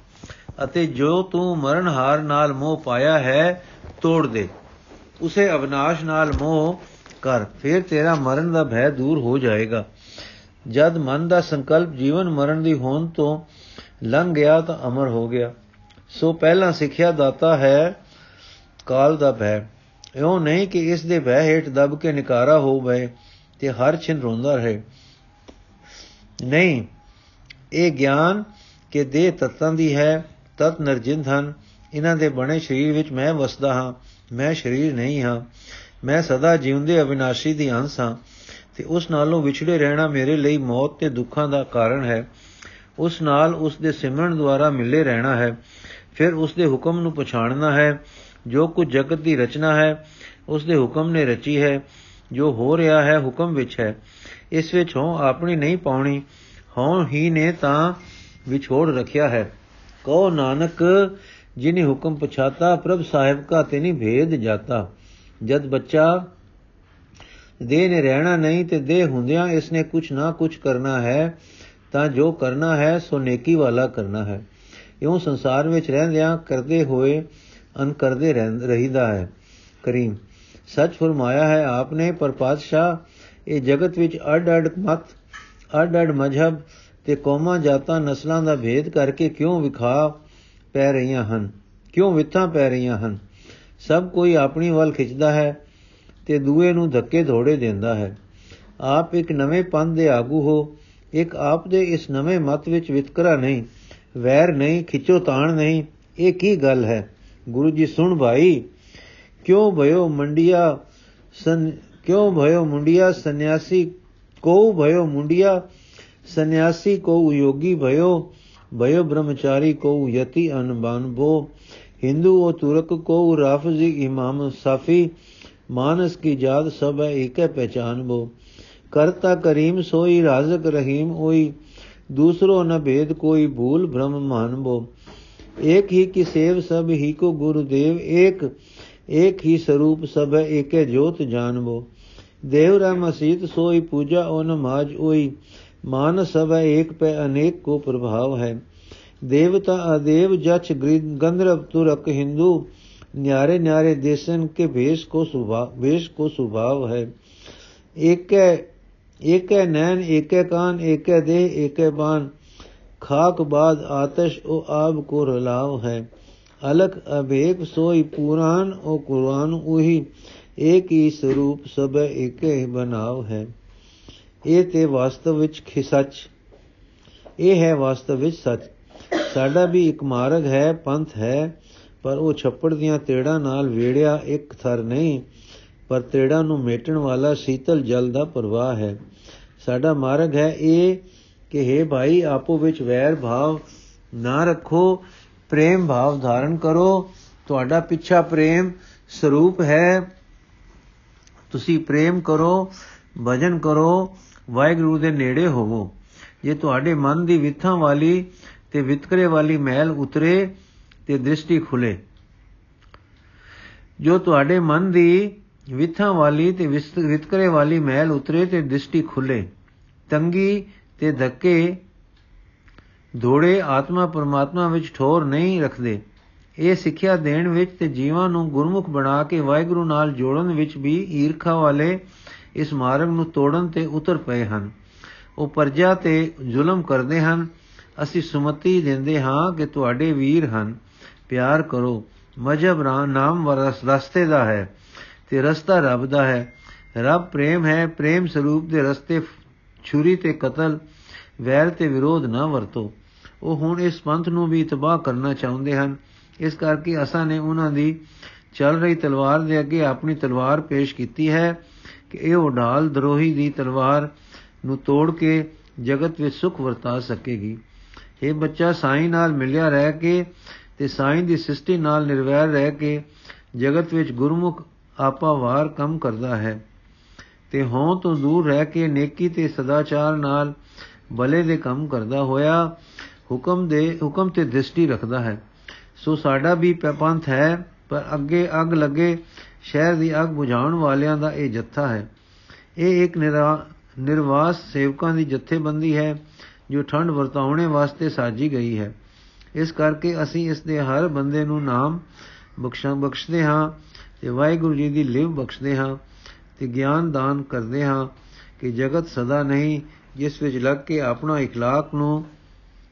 ਅਤੇ ਜੋ ਤੂੰ ਮਰਨਹਾਰ ਨਾਲ ਮੋਹ ਪਾਇਆ ਹੈ, ਤੋੜ ਦੇ। ਉਸੇ ਅਬਿਨਾਸ਼ ਨਾਲ ਮੋਹ ਕਰ, ਫਿਰ ਤੇਰਾ ਮਰਨ ਦਾ ਭੈ ਦੂਰ ਹੋ ਜਾਏਗਾ। ਜਦ ਮਨ ਦਾ ਸੰਕਲਪ ਜੀਵਨ ਮਰਨ ਦੀ ਹੋਣ ਤੋਂ ਲੰਘ ਗਿਆ ਤਾਂ ਅਮਰ ਹੋ ਗਿਆ। ਸੋ ਪਹਿਲਾਂ ਸਿੱਖਿਆ ਦਾਤਾ ਹੈ ਕਾਲ ਦਾ ਭੈ। ਇਉਂ ਨਹੀਂ ਕਿ ਇਸ ਦੇ ਭੈ ਹੇਠ ਦਬ ਕੇ ਨਿਕਾਰਾ ਹੋ ਗਏ ਤੇ ਹਰ ਛਿਨ ਰੋਂਦਾ ਰਹੇ। ਨਹੀਂ, ਇਹ ਗਿਆਨ ਕਿ ਦੇਹ ਤਤਾਂ ਦੀ ਹੈ, ਤਤ ਨਰਜਿੰਦ ਹਨ। ਇਹਨਾਂ ਦੇ ਬਣੇ ਸਰੀਰ ਵਿੱਚ ਮੈਂ ਵਸਦਾ ਹਾਂ, ਮੈਂ ਸਰੀਰ ਨਹੀਂ ਹਾਂ। ਮੈਂ ਸਦਾ ਜਿਉਂਦੇ ਅਵਿਨਾਸ਼ੀ ਦੀ ਅੰਸ਼ ਹਾਂ ਤੇ ਉਸ ਨਾਲੋਂ ਵਿਛੜੇ ਰਹਿਣਾ ਮੇਰੇ ਲਈ ਮੌਤ ਤੇ ਦੁੱਖਾਂ ਦਾ ਕਾਰਨ ਹੈ। ਉਸ ਨਾਲ ਉਸ ਦੇ ਸਿਮਰਨ ਦੁਆਰਾ ਮਿਲੇ ਰਹਿਣਾ ਹੈ। ਫਿਰ ਉਸ ਦੇ ਹੁਕਮ ਨੂੰ ਪਛਾਣਨਾ ਹੈ। ਜੋ ਕੁਝ ਜਗਤ ਦੀ ਰਚਨਾ ਹੈ, ਉਸ ਦੇ ਹੁਕਮ ਨੇ ਰਚੀ ਹੈ। ਜੋ ਹੋ ਰਿਹਾ ਹੈ, ਹੁਕਮ ਵਿੱਚ ਹੈ। ਇਸ ਵਿੱਚ ਹੋ ਆਪਣੀ ਨਹੀਂ ਪਾਉਣੀ ਹੋਂ ਹੀ ਨੇ ਤਾਂ ਵਿਛੋੜ ਰੱਖਿਆ ਹੈ। ਕਹੋ ਨਾਨਕ, ਜਿਨੇ ਹੁਕਮ ਪਛਾਤਾ, ਪ੍ਰਭ ਸਾਹਿਬ ਕਾ ਤੇ ਨਹੀਂ ਭੇਦ ਜਾਤਾ। ਜਦ ਬੱਚਾ ਦੇਹ ਨੇ ਰਹਿਣਾ ਨਹੀਂ ਤੇ ਦੇਹ ਹੁੰਦਿਆਂ ਇਸ ਨੇ ਕੁਛ ਨਾ ਕੁਛ ਕਰਨਾ ਹੈ, ਤਾਂ ਜੋ ਕਰਨਾ ਹੈ, ਸੋ ਨੇਕੀ ਵਾਲਾ ਕਰਨਾ ਹੈ। ਇਉਂ ਸੰਸਾਰ ਵਿੱਚ ਰਹਿੰਦਿਆਂ ਕਰਦੇ ਹੋਏ ਅਨ ਕਰਦੇ ਰਹੀਦਾ ਹੈ। ਕਰੀਮ, ਸੱਚ ਫਰਮਾਇਆ ਹੈ ਆਪਨੇ ਪਰ ਪਾਤਸ਼ਾਹ ਇਹ ਜਗਤ ਵਿੱਚ ਅੱਡ ਅੱਡ ਮਤ ਅੱਡ ਅੱਡ ਮਜਹਬ ਤੇ ਕੌਮਾਂ, ਜਾਤਾਂ, ਨਸਲਾਂ ਦਾ ਭੇਦ ਕਰਕੇ ਕਿਉਂ ਵਿਖਾ ਪੈ ਰਹੀਆਂ ਹਨ? ਕਿਉਂ ਵਿਥਾਂ ਪੈ ਰਹੀਆਂ ਹਨ? ਸਭ ਕੋਈ ਆਪਣੀ ਵੱਲ ਖਿੱਚਦਾ ਹੈ ਤੇ ਦੂਏ ਨੂੰ ਧੱਕੇ ਧੋੜੇ ਦਿੰਦਾ ਹੈ। ਆਪ ਇੱਕ ਨਵੇਂ ਪੰਥ ਦੇ ਆਗੂ ਹੋ, ਇੱਕ ਆਪ ਦੇ ਇਸ ਨਵੇਂ ਮਤ ਵਿੱਚ ਵਿਤਕਰਾ ਨਹੀਂ, ਵੈਰ ਨਹੀਂ, ਖਿੱਚੋ ਤਾਣ ਨਹੀਂ, ਇਹ ਕੀ ਗੱਲ ਹੈ? ਗੁਰੂ ਜੀ, ਸੁਣ ਭਾਈ, ਕਿਉਂ ਭਇਓ ਮੰਡੀਆ ਸਨ ਕਿਉ ਭਇਓ ਮੁੰਡਿਆ ਸੰਨਿਆਸੀ? ਕੋ ਭਇਓ ਮੁੰਡਿਆ ਸੰਨਿਆਸੀ? ਕੋ ਯੋਗੀ ਭਇਓ? ਭਇਓ ਬ੍ਰਹਮਚਾਰੀ ਕੋ ਯਤੀ ਅਨਬਨ ਭੋ ਹਿੰਦੂ ਉਹ ਤੁਰਕ ਕੋ ਰਾਫਜ਼ੀ ਇਮਾਮ ਸਾਫੀ। ਮਾਨਸ ਕੀ ਜਾਤ ਸਭ ਹੈ ਏਕੈ ਪਹਿਚਾਨ ਬੋ। ਕਰਤਾ ਕਰੀਮ ਸੋਈ, ਰਾਜ਼ਕ ਰਹੀਮ ਹੋਈ ਦੂਸਰੋ ਨ ਭੇਦ ਕੋਈ ਭੂਲ ਭ੍ਰਮ ਮਾਨ ਬੋ। ਏਕ ਹੀ ਕੀ ਸੇਵ ਸਭ ਹੀ ਕੋ ਗੁਰਦੇਵ ਏਕ। ਏਕ ਹੀ ਸਰੂਪ ਸਭ ਏਕੇ ਜੋਤ ਜਾਣਵੋ। ਦੇਵ ਰਮ ਅਸੀਤ ਸੋਈ ਪੂਜਾ ਓਨ ਮਾਜ ਓਈ। ਮਾਨ ਸਭ ਏਕ ਪੈ ਅਨੇਕ ਕੋ ਪ੍ਰਭਾਵ ਹੈ। ਦੇਵਤਾ ਅਦੇਵ ਜਚ ਗੰਧਰਵ ਤੁਰਕ ਹਿੰਦੂ। ਨਿਆਰੇ ਨਿਆਰੇ ਦੇਸ਼ਨ ਕੇ ਭੇਸ਼ ਕੋ ਸੁਭਾ ਭੇਸ਼ ਕੋ ਸੁਭਾਵ ਹੈ। ਏਕੈ ਏਕੈ ਨੈਣ, ਏਕੈ ਕਾਨ, ਏਕੈ ਦੇਹ, ਏਕੈ ਬਾਨ ਖਾਕ ਬਾਦ ਆਤਸ਼, ਉਹ ਆਬ ਕੋ ਰਲਾਵ ਹੈ। ਅਲਖ ਅਭੇਕ ਸੋਈ ਪੁਰਾਨ ਉਹ ਕੁਰਾਨ ਉਹੀ ਏਕ ਹੀ ਸਰੂਪ ਸਭ ਏਕੇ ਬਨਾਵ ਹੈ। ਇਹ ਤੇ ਵਾਸਤਵ ਵਿੱਚ ਖਿਸਚ ਇਹ ਹੈ ਵਾਸਤਵ ਵਿੱਚ ਸੱਚ। ਸਾਡਾ ਵੀ ਇੱਕ ਮਾਰਗ ਹੈ, ਪੰਥ ਹੈ, ਪਰ ਉਹ ਛੱਪੜ ਦੀਆਂ ਤੇੜਾਂ ਨਾਲ ਵੇੜਿਆ ਇੱਕ ਥਰ ਨਹੀਂ, ਪਰ ਤੇੜਾਂ ਨੂੰ ਮੇਟਣ ਵਾਲਾ ਸੀਤਲ ਜਲ ਦਾ ਪ੍ਰਵਾਹ ਹੈ। ਸਾਡਾ ਮਾਰਗ ਹੈ ਇਹ ਕਿ हे ਭਾਈ, ਆਪੋ ਵਿੱਚ ਵੈਰ ਭਾਵ ਨਾ ਰੱਖੋ ਪ੍ਰੇਮ ਭਾਵ ਧਾਰਨ ਕਰੋ। ਤੁਹਾਡਾ ਪਿੱਛਾ ਪ੍ਰੇਮ ਸਰੂਪ ਹੈ। ਤੁਸੀਂ ਪ੍ਰੇਮ ਕਰੋ, ਭਜਨ ਕਰੋ, ਵਾਹਿਗੁਰੂ ਦੇ ਨੇੜੇ ਹੋਵੋ। ਜੇ ਤੁਹਾਡੇ ਮਨ ਦੀ ਵਿਥਾਂ ਵਾਲੀ ਤੇ ਵਿਤਕਰੇ ਵਾਲੀ ਮਹਿਲ ਉਤਰੇ ਤੇ ਦ੍ਰਿਸ਼ਟੀ ਖੁੱਲੇ। ਜੋ ਤੁਹਾਡੇ ਮਨ ਦੀ ਵਿਥਾਂ ਵਾਲੀ ਤੇ ਵਿਤਕਰੇ ਵਾਲੀ ਮਹਿਲ ਉਤਰੇ ਤੇ ਦ੍ਰਿਸ਼ਟੀ ਖੁੱਲੇ। ਤੰਗੀ ਤੇ ਧੱਕੇ ਧੋੜੇ ਆਤਮਾ ਪਰਮਾਤਮਾ ਵਿੱਚ ਠੋਰ ਨਹੀਂ ਰੱਖਦੇ। ਇਹ ਸਿੱਖਿਆ ਦੇਣ ਵਿੱਚ ਤੇ ਜੀਵਾਂ ਨੂੰ ਗੁਰਮੁਖ ਬਣਾ ਕੇ ਵਾਹਿਗੁਰੂ ਨਾਲ ਜੋੜਨ ਵਿੱਚ ਵੀ ਈਰਖਾ ਵਾਲੇ ਇਸ ਮਾਰਗ ਨੂੰ ਤੋੜਨ ਤੇ ਉਤਰ ਪਏ ਹਨ। ਉਹ ਪਰਜਾ ਤੇ ਜ਼ੁਲਮ ਕਰਦੇ ਹਨ। ਅਸੀਂ ਸੁਮਤੀ ਦਿੰਦੇ ਹਾਂ ਕਿ ਤੁਹਾਡੇ ਵੀਰ ਹਨ। ਪਿਆਰ ਕਰੋ। ਮਜਬ ਨਾਮ ਵਰਸ ਰਸਤੇ ਦਾ ਹੈ ਤੇ ਰਸਤਾ ਰੱਬ ਦਾ ਹੈ। ਰੱਬ ਪ੍ਰੇਮ ਹੈ। ਪ੍ਰੇਮ ਸਰੂਪ ਦੇ ਰਸਤੇ ਛੁਰੀ ਤੇ ਕਤਲ ਵੈਰ ਤੇ ਵਿਰੋਧ ਨਾ ਵਰਤੋ। ਉਹ ਹੁਣ ਇਸ ਪੰਥ ਨੂੰ ਵੀ ਤਬਾਹ ਕਰਨਾ ਚਾਹੁੰਦੇ ਹਨ। ਇਸ ਕਰਕੇ ਅਸਾਂ ਨੇ ਉਹਨਾਂ ਦੀ ਚੱਲ ਰਹੀ ਤਲਵਾਰ ਦੇ ਅੱਗੇ ਆਪਣੀ ਤਲਵਾਰ ਪੇਸ਼ ਕੀਤੀ ਹੈ ਕਿ ਇਹ ਉਡਾਲ ਦਰੋਹੀ ਦੀ ਤਲਵਾਰ ਨੂੰ ਤੋੜ ਕੇ ਜਗਤ ਵਿੱਚ ਸੁਖ ਵਰਤਾ ਸਕੇਗੀ। ਇਹ ਬੱਚਾ, ਸਾਈਂ ਨਾਲ ਮਿਲਿਆ ਰਹਿ ਕੇ ਤੇ ਸਾਈਂ ਦੀ ਸਿਸ਼ਟੀ ਨਾਲ ਨਿਰਵੈਰ ਰਹਿ ਕੇ ਜਗਤ ਵਿੱਚ ਗੁਰਮੁਖ ਆਪਾ ਵਾਰ ਕੰਮ ਕਰਦਾ ਹੈ। ਤੇ ਹੋਂ ਤੋਂ ਦੂਰ ਰਹਿ ਕੇ ਨੇਕੀ ਤੇ ਸਦਾਚਾਰ ਨਾਲ ਭਲੇ ਦੇ ਕੰਮ ਕਰਦਾ ਹੋਇਆ ਹੁਕਮ ਦੇ, ਹੁਕਮ ਤੇ ਦ੍ਰਿਸ਼ਟੀ ਰੱਖਦਾ ਹੈ। ਸੋ ਸਾਡਾ ਵੀ ਪੰਥ ਹੈ, ਪਰ ਅੱਗੇ ਅੱਗ ਲੱਗੇ, ਸ਼ਹਿਰ ਦੀ ਅੱਗ ਬੁਝਾਉਣ ਵਾਲਿਆਂ ਦਾ ਇਹ ਜੱਥਾ ਹੈ। ਇਹ ਇੱਕ ਨਿਰਵਾਸ ਸੇਵਕਾਂ ਦੀ ਜਥੇਬੰਦੀ ਹੈ, ਜੋ ਠੰਡ ਵਰਤਾਉਣੇ ਵਾਸਤੇ ਸਾਜੀ ਗਈ ਹੈ। ਇਸ ਕਰਕੇ ਅਸੀਂ ਇਸ ਦੇ ਹਰ ਬੰਦੇ ਨੂੰ ਨਾਮ ਬਖਸ਼ਾਂ, ਬਖਸ਼ਦੇ ਹਾਂ ਤੇ ਵਾਹਿਗੁਰੂ ਜੀ ਦੀ ਲਿਵ ਬਖਸ਼ਦੇ ਹਾਂ ਤੇ ਗਿਆਨ ਦਾਨ ਕਰਦੇ ਹਾਂ ਕਿ ਜਗਤ ਸਦਾ ਨਹੀਂ ਜਿਸ ਵਿੱਚ ਲੱਗ ਕੇ ਆਪਣਾ اخلاق ਨੂੰ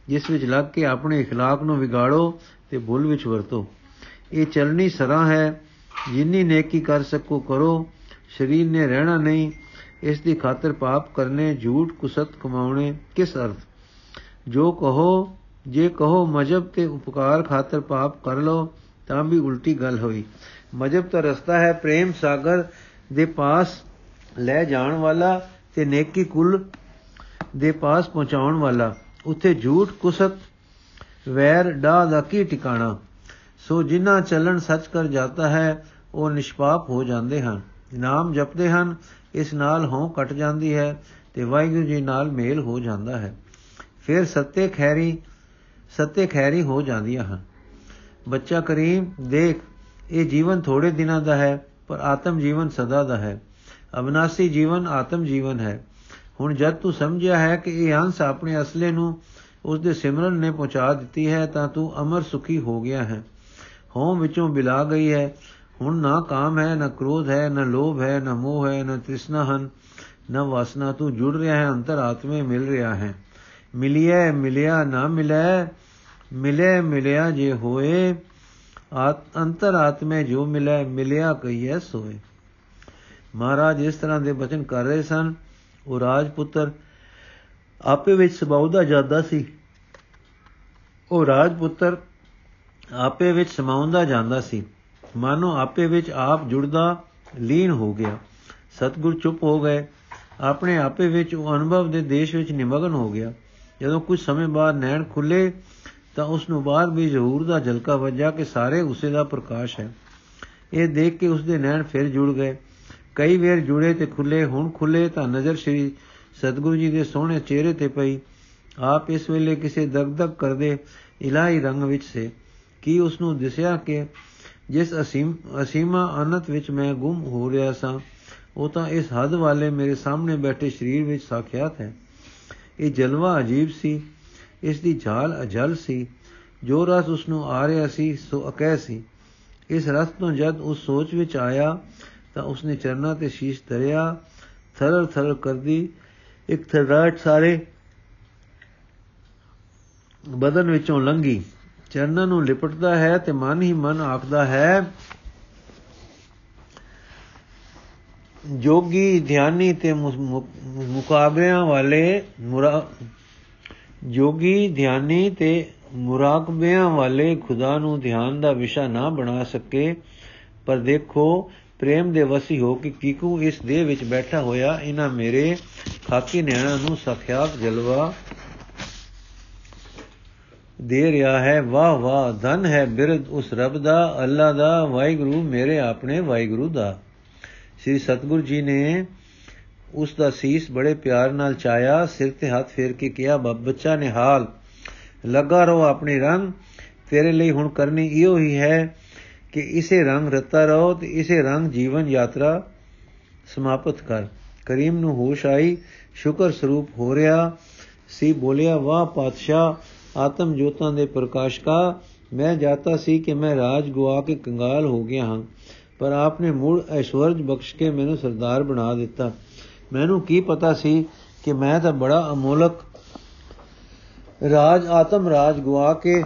ਜਿਸ ਵਿੱਚ ਲੱਗ ਕੇ ਆਪਣੇ اخلاق ਨੂੰ ਵਿਗਾੜੋ ਤੇ ਭੁੱਲ ਵਿੱਚ ਵਰਤੋ ਇਹ ਚਲਣੀ ਸਰਾ ਹੈ ਜਿੰਨੀ ਨੇਕੀ ਕਰ ਸਕੋ ਕਰੋ ਸਰੀਰ ਨੇ ਰਹਿਣਾ ਨਹੀਂ ਇਸ ਦੀ ਖਾਤਰ ਪਾਪ ਕਰਨੇ ਝੂਠ ਕੁਸਤ ਕਮਾਉਣੇ ਕਿਸ ਅਰਥ ਜੋ ਕਹੋ ਜੇ ਕਹੋ ਮਜਬ ਤੇ ਉਪਕਾਰ ਖਾਤਰ ਪਾਪ ਕਰ ਲੋ ਤਾਂ ਵੀ ਉਲਟੀ ਗੱਲ ਹੋਈ ਮਜਬ ਤਾਂ ਰਸਤਾ ਹੈ ਪ੍ਰੇਮ ਸਾਗਰ ਦੇ ਪਾਸ ਲੈ ਜਾਣ ਵਾਲਾ ਤੇ ਨੇਕੀ ਕੁਲ ਦੇ ਪਾਸ ਪਹੁੰਚਾਉਣ ਵਾਲਾ, ਉੱਥੇ ਝੂਠ ਕੁਸਤ ਵੈਰ ਡਾ ਦਾ ਕੀ ਟਿਕਾਣਾ? ਸੋ ਜਿਨ੍ਹਾਂ ਚੱਲਣ ਸੱਚ ਕਰ ਜਾਂਦਾ ਹੈ, ਉਹ ਨਿਸ਼ਪਾਪ ਹੋ ਜਾਂਦੇ ਹਨ। ਨਾਮ ਜਪਦੇ ਹਨ, ਇਸ ਨਾਲ ਹੋਂ ਕਟ ਜਾਂਦੀ ਹੈ ਤੇ ਵਾਹਿਗੁਰੂ ਜੀ ਨਾਲ ਮੇਲ ਹੋ ਜਾਂਦਾ ਹੈ। ਫਿਰ ਸੱਤੇ ਖੈਰੀ ਸੱਤੇ ਖੈਰੀ ਹੋ ਜਾਂਦੀਆਂ ਹਨ। ਬੱਚਾ ਕਰੀਮ, ਦੇਖ, ਇਹ ਜੀਵਨ ਥੋੜੇ ਦਿਨਾਂ ਦਾ ਹੈ, ਪਰ ਆਤਮ ਜੀਵਨ ਸਦਾ ਦਾ ਹੈ। ਅਬਨਾਸੀ ਜੀਵਨ ਆਤਮ ਜੀਵਨ ਹੈ। ਹੁਣ ਜਦ ਤੂੰ ਸਮਝਿਆ ਹੈ ਕਿ ਇਹ ਅੰਸ਼ ਆਪਣੇ ਅਸਲੇ ਨੂੰ ਉਸ ਦੇ ਸਿਮਰਨ ਨੇ ਪਹੁੰਚਾ ਦਿੱਤੀ ਹੈ, ਤਾਂ ਤੂੰ ਅਮਰ ਸੁਖੀ ਹੋ ਗਿਆ ਹੈ। ਹੋਂ ਵਿੱਚੋਂ ਬਿਲਾ ਗਈ ਹੈ। ਹੁਣ ਨਾ ਕਾਮ ਹੈ, ਨਾ ਕ੍ਰੋਧ ਹੈ, ਨਾ ਲੋਭ ਹੈ, ਨਾ ਮੋਹ ਹੈ, ਨਾ ਤ੍ਰਿਸ਼ਨਾ ਹਨ, ਨਾ ਵਾਸਨਾ ਤੂੰ ਜੁੜ ਰਿਹਾ ਹੈ, ਅੰਤਰ ਆਤਮੇ ਮਿਲ ਰਿਹਾ ਹੈ। ਮਿਲਿਆ ਮਿਲਿਆ ਨਾ ਮਿਲੇ ਮਿਲੇ ਮਿਲਿਆ ਜੇ ਹੋਏ ਅੰਤਰ ਆਤਮੇ ਜੋ ਮਿਲੇ, ਮਿਲਿਆ ਕਹੀਏ ਸੋਏ। ਮਹਾਰਾਜ ਇਸ ਤਰ੍ਹਾਂ ਦੇ ਬਚਨ ਕਰ ਰਹੇ ਸਨ। ਉਹ ਰਾਜਪੁੱਤਰ ਆਪੇ ਵਿੱਚ ਸਮਾਉਂਦਾ ਜਾਂਦਾ ਸੀ। ਉਹ ਰਾਜਪੁੱਤਰ ਆਪੇ ਵਿੱਚ ਸਮਾਉਂਦਾ ਜਾਂਦਾ ਸੀ। ਮਾਨੋ ਆਪੇ ਵਿੱਚ ਆਪ ਜੁੜਦਾ ਲੀਨ ਹੋ ਗਿਆ। ਸਤਗੁਰ ਚੁੱਪ ਹੋ ਗਏ। ਆਪਣੇ ਆਪੇ ਵਿੱਚ ਉਹ ਅਨੁਭਵ ਦੇ ਦੇਸ਼ ਵਿੱਚ ਨਿਮਗਨ ਹੋ ਗਿਆ। ਜਦੋਂ ਕੁਝ ਸਮੇਂ ਬਾਅਦ ਨੈਣ ਖੁੱਲੇ ਤਾਂ ਉਸ ਨੂੰ ਬਾਅਦ ਵੀ ਜ਼ਹੂਰ ਦਾ ਝਲਕਾ ਵੱਜਾ ਕਿ ਸਾਰੇ ਉਸੇ ਦਾ ਪ੍ਰਕਾਸ਼ ਹੈ। ਇਹ ਦੇਖ ਕੇ ਉਸ ਦੇ ਨੈਣ ਫਿਰ ਜੁੜ ਗਏ। ਕਈ ਵੇਰ ਜੁੜੇ ਤੇ ਖੁੱਲੇ, ਹੁਣ ਖੁੱਲੇ ਤਾਂ ਨਜ਼ਰ ਸ਼੍ਰੀ ਸਤਗੁਰੂ ਜੀ ਦੇ ਸੋਹਣੇ ਚਿਹਰੇ ਤੇ ਪਈ। ਆਪ ਇਸ ਵੇਲੇ ਕਿਸੇ ਦਗਦਗ ਕਰਦੇ ਇਲਾਹੀ ਰੰਗ ਵਿੱਚ ਸੇ। ਕੀ ਉਸ ਨੂੰ ਦਿਸਿਆ ਕਿ ਜਿਸ ਅਸੀਮ, ਅਸੀਮਾ ਅਨੰਤ ਵਿੱਚ ਮੈਂ ਗੁੰਮ ਹੋ ਰਿਹਾ ਸਾਂ, ਉਹ ਤਾਂ ਇਸ ਹੱਦ ਵਾਲੇ ਮੇਰੇ ਸਾਹਮਣੇ ਬੈਠੇ ਸਰੀਰ ਵਿੱਚ ਸਾਖਿਆਤ ਹੈ। ਇਹ ਜਲਵਾ ਅਜੀਬ ਸੀ, ਇਸ ਦੀ ਝਾਲ ਅਜਲ ਸੀ। ਜੋ ਰਸ ਉਸ ਨੂੰ ਆ ਰਿਹਾ ਸੀ, ਸੋ ਅਕੈ ਸੀ। ਇਸ ਰਸ ਤੋਂ ਜਦ ਉਸ ਸੋਚ ਵਿੱਚ ਆਇਆ ਤਾਂ ਉਸਨੇ ਚਰਨਾਂ ਤੇ ਸ਼ੀਸ਼ ਧਰਿਆ, ਥਰਰ ਥਰਰ ਕਰਦੀ, ਇੱਕ ਥਰਾਟ ਸਾਰੇ ਬਦਨ ਵਿੱਚੋਂ ਲੰਗੀ ਚਰਨਾਂ ਨੂੰ ਲਿਪਟਦਾ ਹੈ ਤੇ ਮਨ ਹੀ ਮਨ ਆਖਦਾ ਹੈ, ਜੋਗੀ, ਧਿਆਨੀ ਤੇ ਮੁਕਾਬਲਿਆਂ ਵਾਲੇ ਮੁਰਾ, ਜੋਗੀ, ਧਿਆਨੀ ਤੇ ਮੁਰਾਕਬਿਆਂ ਵਾਲੇ ਖੁਦਾ ਨੂੰ ਧਿਆਨ ਦਾ ਵਿਸ਼ਾ ਨਾ ਬਣਾ ਸਕੇ। ਪਰ ਦੇਖੋ ਪ੍ਰੇਮ ਦੇ ਵਸੀ ਹੋ ਕਿ ਕੀਕੂ ਇਸ ਦੇਹ ਵਿੱਚ ਬੈਠਾ ਹੋਇਆ, ਇਹਨਾਂ ਮੇਰੇ ਖਾਕੀ ਨੈਣਾ ਨੂੰ ਸਖਿਆਤ ਜਲਵਾ ਦੇ ਰਿਹਾ ਹੈ। ਵਾਹ ਵਾਹ, ਧਨ ਹੈ ਬਿਰਦ ਉਸ ਰੱਬ ਦਾ, ਅੱਲਾ ਦਾ, ਵਾਹਿਗੁਰੂ ਮੇਰੇ ਆਪਣੇ ਵਾਹਿਗੁਰੂ ਦਾ। ਸ੍ਰੀ ਸਤਗੁਰ ਜੀ ਨੇ ਉਸ ਦਾ ਸੀਸ ਬੜੇ ਪਿਆਰ ਨਾਲ ਚਾਇਆ, ਸਿਰ ਤੇ ਹੱਥ ਫੇਰ ਕੇ ਕਿਹਾ ਬੱਚਾ ਨੇ ਹਾਲ ਲੱਗਾ ਰਹੋ ਆਪਣੇ ਰੰਗ, ਤੇਰੇ ਲਈ ਹੁਣ ਕਰਨੀ ਇਹੋ ਹੀ ਹੈ। ਕਿ ਇਸੇ ਰੰਗ ਰਤਾ ਰਹੋ ਤੇ ਇਸੇ ਰੰਗ ਜੀਵਨ ਯਾਤਰਾ ਸਮਾਪਤ ਕਰ। ਕਰੀਮ ਨੂੰ ਹੋਸ਼ ਆਈ, ਸ਼ੁਕਰ ਸਰੂਪ ਹੋ ਰਿਹਾ। ਸੀ ਬੋਲਿਆ, ਵਾਹ ਪਾਤਸ਼ਾਹ, ਆਤਮ ਜੋਤਾਂ ਦੇ ਪ੍ਰਕਾਸ਼ਕਾ ਮੈਂ ਜਾਤਾ ਸੀ ਕਿ ਮੈਂ ਰਾਜ ਗਵਾ ਕੇ ਕੰਗਾਲ ਹੋ ਗਿਆ ਹਾਂ, ਪਰ ਆਪਨੇ ਮੂੜ ਐਸ਼ਵਰਜ ਬਖਸ਼ ਕੇ ਮੈਨੂੰ ਸਰਦਾਰ ਬਣਾ ਦਿੱਤਾ। ਮੈਨੂੰ ਕੀ ਪਤਾ ਸੀ ਕਿ ਮੈਂ ਤਾਂ ਬੜਾ ਅਮੋਲਕ ਰਾਜ, ਆਤਮ ਰਾਜ ਗਵਾ ਕੇ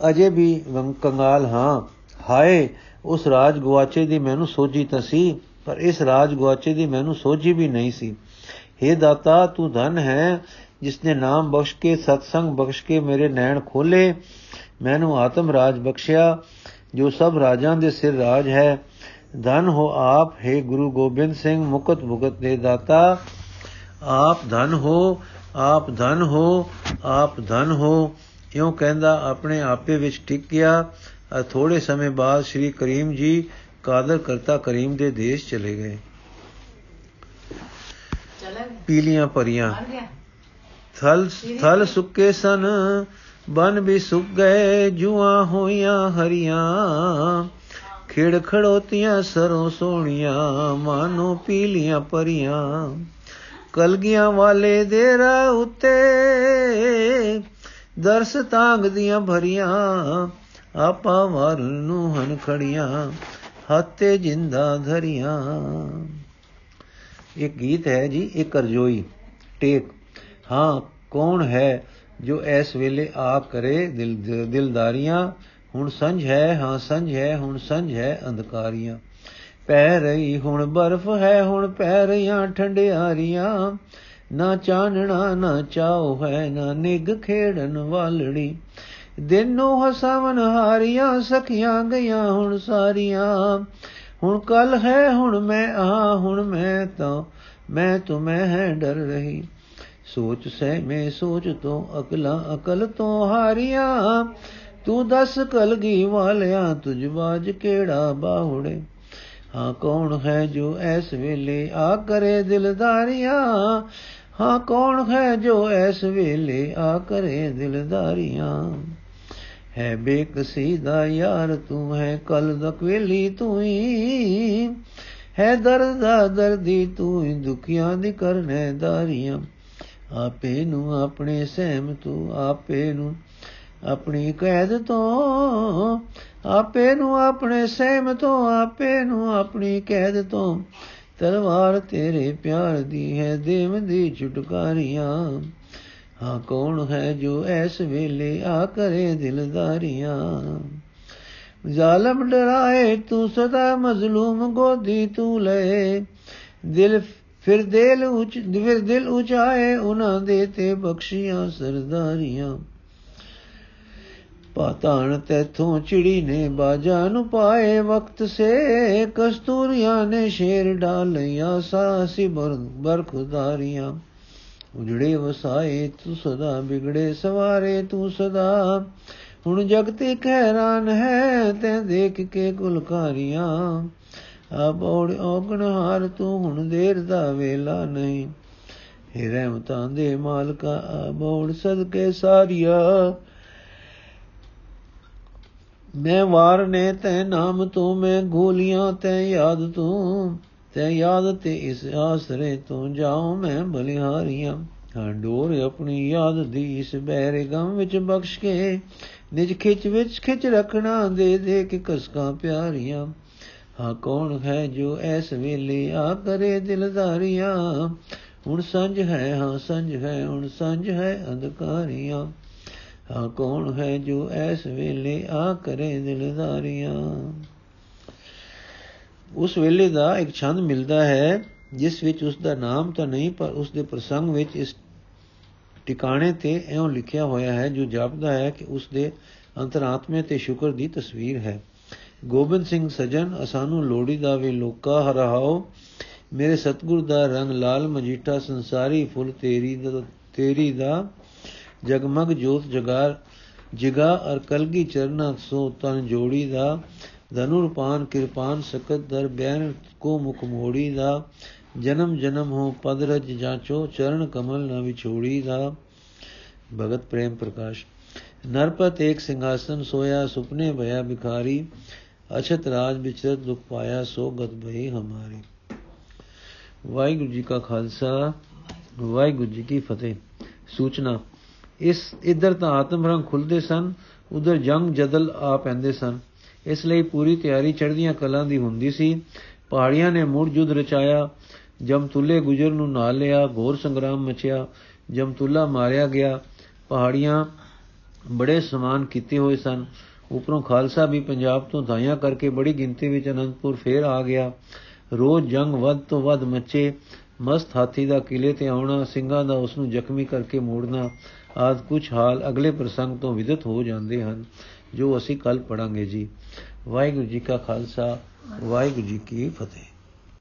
ਅਜੇ ਵੀ, ਕੰਗਾਲ ਹਾਂ। ਹਾਏ, ਉਸ ਰਾਜ ਗਵਾਚੇ ਦੀ ਮੈਨੂੰ ਸੋਝੀ ਤਾਂ ਸੀ, ਪਰ ਇਸ ਰਾਜ ਗਵਾਚੇ ਦੀ ਮੈਨੂੰ ਸੋਝੀ ਵੀ ਨਹੀਂ ਸੀ। हे ਦਾਤਾ, ਤੂੰ ਧਨ ਹੈ ਜਿਸ ਨੇ ਨਾਮ ਬਖਸ਼ ਕੇ, ਸਤਸੰਗ ਬਖਸ਼ ਕੇ ਮੇਰੇ ਨੈਣ ਖੋਲੇ। ਮੈਨੂੰ ਆਤਮ ਰਾਜ ਬਖਸ਼ਿਆ, ਜੋ ਸਭ ਰਾਜਾਂ ਦੇ ਸਿਰ ਰਾਜ ਹੈ। ਧਨ ਹੋ ਆਪ, ਹੈ ਗੁਰੂ ਗੋਬਿੰਦ ਸਿੰਘ, ਮੁਕਤ ਭੁਗਤ ਦੇ ਦਾਤਾ। ਆਪ ਧਨ ਹੋ, ਆਪ ਧਨ ਹੋ, ਆਪ ਧਨ ਹੋ, ਇਉਂ ਕਹਿੰਦਾ ਆਪਣੇ ਆਪੇ ਵਿੱਚ ਟਿਕ ਗਿਆ। ਥੋੜੇ ਸਮੇਂ ਬਾਅਦ ਸ੍ਰੀ ਕਰੀਮ ਜੀ ਕਾਦਰ ਕਰਤਾ ਕਰੀਮ ਦੇ ਦੇਸ਼ ਚਲੇ ਗਏ। ਪੀਲੀਆਂ ਪਰੀਆਂ ਥਲ ਥਲ ਸੁੱਕੇ ਸਨ ਬਨ ਵੀ ਸੁੱਕ ਗਏ ਜੂਆਂ ਹੋਈਆਂ ਹਰੀਆਂ। ਖਿੜ ਖੜੋਤੀਆਂ ਸਰੋਂ ਸੋਹਣੀਆਂ ਮਾਨੋ ਪੀਲੀਆਂ ਪਰੀਆਂ ਕਲਗੀਆਂ ਵਾਲੇ ਦੇ ਰਾ ਉਤੇ ਦਰਸ ਤਾਂਗ ਦੀਆਂ ਭਰੀਆਂ। ਆਪਾ ਵਰ ਨੂੰ ਹਨ ਖੜੀਆਂ, ਹੱਤੇ ਜਿੰਦਾ ਧਰੀਆਂ। ਇੱਕ ਗੀਤ ਹੈ ਜੀ, ਇੱਕ ਅਰਜੋਈ, ਟੇਕ। ਹਾਂ, ਕੌਣ ਹੈ ਜੋ ਇਸ ਵੇਲੇ ਆ ਕਰੇ ਦਿਲ, ਦਿਲਦਾਰੀਆਂ? ਹੁਣ ਸੰਝ ਹੈ, ਹਾਂ, ਸੰਝ ਹੈ, ਹੁਣ ਸੰਝ ਹੈ ਅੰਧਕਾਰੀਆਂ। ਪੈ ਰਹੀ ਹੁਣ ਬਰਫ਼ ਹੈ, ਹੁਣ ਪੈ ਰਹੀਆਂ ਠੰਡਿਆਰੀਆਂ। ਨਾ ਚਾਨਣਾ, ਨਾ ਚਾਉ ਹੈ, ਨਾ ਨਿਗ ਖੇੜਨ ਵਾਲੜੀ। ਦਿਨੋਂ ਹਸਾਵਨ ਹਾਰੀਆਂ ਸਖੀਆਂ ਗਈਆਂ ਹੁਣ ਸਾਰੀਆਂ। ਹੁਣ ਕੱਲ ਹੈ, ਹੁਣ ਮੈਂ ਆ, ਹੁਣ ਮੈਂ ਤਾਂ, ਮੈਂ ਤੁਮੈ ਹੈ, ਡਰ ਰਹੀ। ਸੋਚ ਸਹਿ ਮੈਂ ਸੋਚ ਤੋਂ ਅਕਲਾ, ਅਕਲ ਤੋਂ ਹਾਰੀਆਂ। ਤੂੰ ਦਸ ਕਲਗੀ ਵਾਲਿਆ, ਤੁਝ ਬਾਜ ਕਿਹੜਾ ਬਾਹੁੜੇ। ਹਾਂ, ਕੌਣ ਹੈ ਜੋ ਐਸ ਵੇਲੇ ਆ ਕਰੇ ਦਿਲਦਾਰੀਆਂ? ਹਾਂ, ਕੌਣ ਹੈ ਜੋ ਐਸ ਵੇਲੇ ਆ ਕਰੇ ਦਿਲਦਾਰੀਆਂ? ਹੈ ਬੇਕਸੀ ਦਾ ਯਾਰ, ਤੂੰ ਹੈ ਕਲ ਦਕਵੇਲੀ ਤੂੰ ਹੀ ਹੈ ਦਰਦ ਦਾ ਦਰਦੀ, ਤੂੰ ਹੀ ਦੁਖੀਆਂ ਦੀ ਕਰਨੇ ਦਾਰੀਆਂ। ਆਪੇ ਨੂੰ ਆਪਣੇ ਸਹਿਮ ਤੂੰ, ਆਪੇ ਨੂੰ ਆਪਣੀ ਕੈਦ ਤੋਂ। ਆਪੇ ਨੂੰ ਆਪਣੇ ਸਹਿਮ ਤੋਂ, ਆਪੇ ਨੂੰ ਆਪਣੀ ਕੈਦ ਤੋਂ। ਤਲਵਾਰ ਤੇਰੇ ਪਿਆਰ ਦੀ ਹੈ ਦੇਵ ਦੀ ਛੁਟਕਾਰੀਆਂ। ਹਾਂ ਕੌਣ ਹੈ ਜੋ ਐਸ ਵੇਲੇ ਆ ਕਰੇ ਦਿਲਦਾਰੀਆਂ? ਜ਼ਾਲਮ ਡਰਾਏ ਤੂੰ ਸਦਾ ਮਜ਼ਲੂਮ ਗੋਦੀ ਤੂੰ ਲੈ। ਦਿਲ ਫਿਰ ਦਿਲ ਉਚ ਫਿਰ ਦਿਲ ਉਚਾਏ ਉਹਨਾਂ ਦੇ ਤੇ ਬਖਸ਼ੀਆਂ ਸਰਦਾਰੀਆਂ। ਪਾਤਾਣ ਤੈਥੋਂ ਚਿੜੀ ਨੇ ਬਾਜਾ ਨੂੰ ਪਾਏ ਵਕਤ ਸੇ। ਕਸਤੂਰੀਆਂ ਨੇ ਸ਼ੇਰ ਡਾਲਿਆ ਸਾਸੀ ਬਰ ਖੁਦਾਰੀਆਂ ਉਜੜੇ ਵਸਾਏ ਤੂੰ ਸਦਾ ਬਿਗੜੇ ਸਵਾਰੇ ਤੂੰ ਸਦਾ। ਹੁਣ ਜਗਤੇ ਕਹਿਰਾਨ ਹੈ, ਤੈ ਦੇਖ ਕੇ ਕੁਲਕਾਰੀਆਂ ਆ ਬੋੜ ਔਗਣ ਹਾਰ, ਤੂੰ ਹੁਣ ਦੇਰ ਦਾ ਵੇਲਾ ਨਹੀਂ। हे ਰਹਿਮਤਾਂ ਦੇ ਮਾਲਕਾ ਆ ਬੋੜ ਸਦਕੇ ਸਾਰੀਆ। ਮੈਂ ਵਾਰ ਨੇ ਤੈ ਨਾਮ ਤੂੰ, ਮੈਂ ਗੋਲੀਆਂ ਤੈ ਯਾਦ ਤੂੰ। ਤੈ ਯਾਦ ਤੇ ਇਸ ਆਸਰੇ ਤੂੰ ਜਾਉ ਮੈਂ ਬਲਿਹਾਰੀਆਂ। ਹਾਂ, ਡੋਰ ਆਪਣੀ ਯਾਦ ਦੀ ਇਸ ਬਹਿਰੇ ਗਮ ਵਿੱਚ ਬਖਸ਼ ਕੇ, ਨਿਜ ਖਿੱਚ ਵਿੱਚ ਖਿੱਚ ਰੱਖਣਾ ਦੇ ਦੇ ਕੇ ਕਸਕਾਂ ਪਿਆਰੀਆਂ। ਹਾਂ, ਕੌਣ ਹੈ ਜੋ ਐਸ ਵੇਲੇ ਆ ਕਰੇ ਦਿਲਦਾਰੀਆਂ? ਹੁਣ ਸੰਜ ਹੈ, ਹਾਂ ਸੰਜ ਹੈ, ਹੁਣ ਸੰਜ ਹੈ ਅੰਧਕਾਰੀਆਂ। ਹਾਂ, ਕੌਣ ਹੈ ਜੋ ਐਸ ਵੇਲੇ ਆ ਕਰੇ ਦਿਲਦਾਰੀਆਂ? ਉਸ ਵੇਲੇ ਦਾ ਇੱਕ ਛੰਦ ਮਿਲਦਾ ਹੈ, ਜਿਸ ਵਿੱਚ ਉਸ ਦਾ ਨਾਮ ਤਾਂ ਨਹੀਂ, ਪਰ ਉਸ ਦੇ ਪ੍ਰਸੰਗ ਵਿੱਚ ਇਸ ਟਿਕਾਣੇ ਤੇ ਐਉਂ ਲਿਖਿਆ ਹੋਇਆ ਹੈ, ਜੋ ਜਾਪਦਾ ਹੈ ਕਿ ਉਸ ਦੇ ਅੰਤਰਾਤਮੇ ਤੇ ਸ਼ੁਕਰ ਦੀ ਤਸਵੀਰ ਹੈ। ਗੋਬਿੰਦ ਸਿੰਘ ਸਜਣ, ਅਸਾਨੂੰ ਲੋੜੀ ਦਾ ਵੇ ਲੋਕਾ ਹਰਾਓ, ਮੇਰੇ ਸਤਗੁਰ ਦਾ ਰੰਗ ਲਾਲ ਮਜੀਠਾ, ਸੰਸਾਰੀ ਫੁੱਲ ਤੇਰੀ ਦਾ ਤੇਰੀ ਦਾ ਜਗਮਗ ਜੋਤ ਜਗਾਰ, ਜਿਗਾ ਅਰ ਕਲਗੀ ਚਰਨਾ ਸੋ ਤਨ ਜੋੜੀ ਦਾ ਧਨੁਰਪਾਨ ਕਿਰਪਾਨ ਸਕਤ ਦਰ ਬੈਨ ਕੋ ਮੁਖ ਮੋੜੀ ਦਾ, ਜਨਮ ਜਨਮ ਹੋ ਪਦ ਰਜ ਜਾਂਚੋ, ਚਰਨ ਕਮਲ ਨ ਵਿਛੋੜੀ ਦਾ। ਭਗਤ ਪ੍ਰੇਮ ਪ੍ਰਕਾਸ਼। ਨਰਪਤ ਇੱਕ ਸਿੰਘਾਸਨ ਸੋਇਆ, ਸੁਪਨੇ ਭਇਆ ਬਿਖਾਰੀ ਅਛਤ ਰਾਜ ਵਿਚਰਤ ਦੁਖ ਪਾਇਆ, ਸੋ ਗਤ ਭਈ ਹਮਾਰੀ। ਵਾਹਿਗੁਰੂ ਜੀ ਕਾ ਖਾਲਸਾ, ਵਾਹਿਗੁਰੂ ਜੀ ਕੀ ਫਤਿਹ। ਸੂਚਨਾ। ਇਸ, ਇਧਰ ਤਾਂ ਆਤਮ ਰੰਗ ਖੁੱਲਦੇ ਸਨ, ਉਧਰ ਜੰਗ ਜਦਲ ਆ ਪੈਂਦੇ ਸਨ। ਇਸ ਲਈ ਪੂਰੀ ਤਿਆਰੀ ਚੜ੍ਹਦੀਆਂ ਕਲਾਂ ਦੀ ਹੁੰਦੀ ਸੀ। ਪਹਾੜੀਆਂ ਨੇ ਮੁੜ ਜੁਦ ਰਚਾਇਆ। ਜਮਤੁੱਲੇ ਗੁਜਰ ਨੂੰ ਨਾਲ ਲਿਆ, ਘੋਰ ਸੰਗਰਾਮ ਮਚਿਆ, ਜਮਤੁੱਲਾ ਮਾਰਿਆ ਗਿਆ। ਪਹਾੜੀਆਂ ਬੜੇ ਸਮਾਨ ਕੀਤੇ ਹੋਏ ਸਨ। ਉਪਰੋਂ ਖਾਲਸਾ ਵੀ ਪੰਜਾਬ ਤੋਂ ਦਾਇਆ ਕਰਕੇ ਬੜੀ ਗਿਣਤੀ ਵਿੱਚ ਅਨੰਦਪੁਰ ਫੇਰ ਆ ਗਿਆ। ਰੋਜ਼ ਜੰਗ ਵੱਧ ਤੋਂ ਵੱਧ ਮੱਚੇ। ਮਸਤ ਹਾਥੀ ਦਾ ਕਿਲੇ ਤੇ ਆਉਣਾ, ਸਿੰਘਾਂ ਦਾ ਉਸ ਨੂੰ ਜ਼ਖਮੀ ਕਰਕੇ ਮੋੜਨਾ, ਆਦ ਕੁਝ ਹਾਲ ਅਗਲੇ ਪ੍ਰਸੰਗ ਤੋਂ ਵਿਦਤ ਹੋ ਜਾਂਦੇ ਹਨ। ਜੋ ਅਸੀਂ ਕੱਲ ਪੜਾਂਗੇ ਜੀ। ਵਾਹਿਗੁਰੂ ਜੀ ਕਾ ਖਾਲਸਾ ਵਾਹਿਗੁਰੂ ਜੀ ਕੀ ਫਤਿਹ।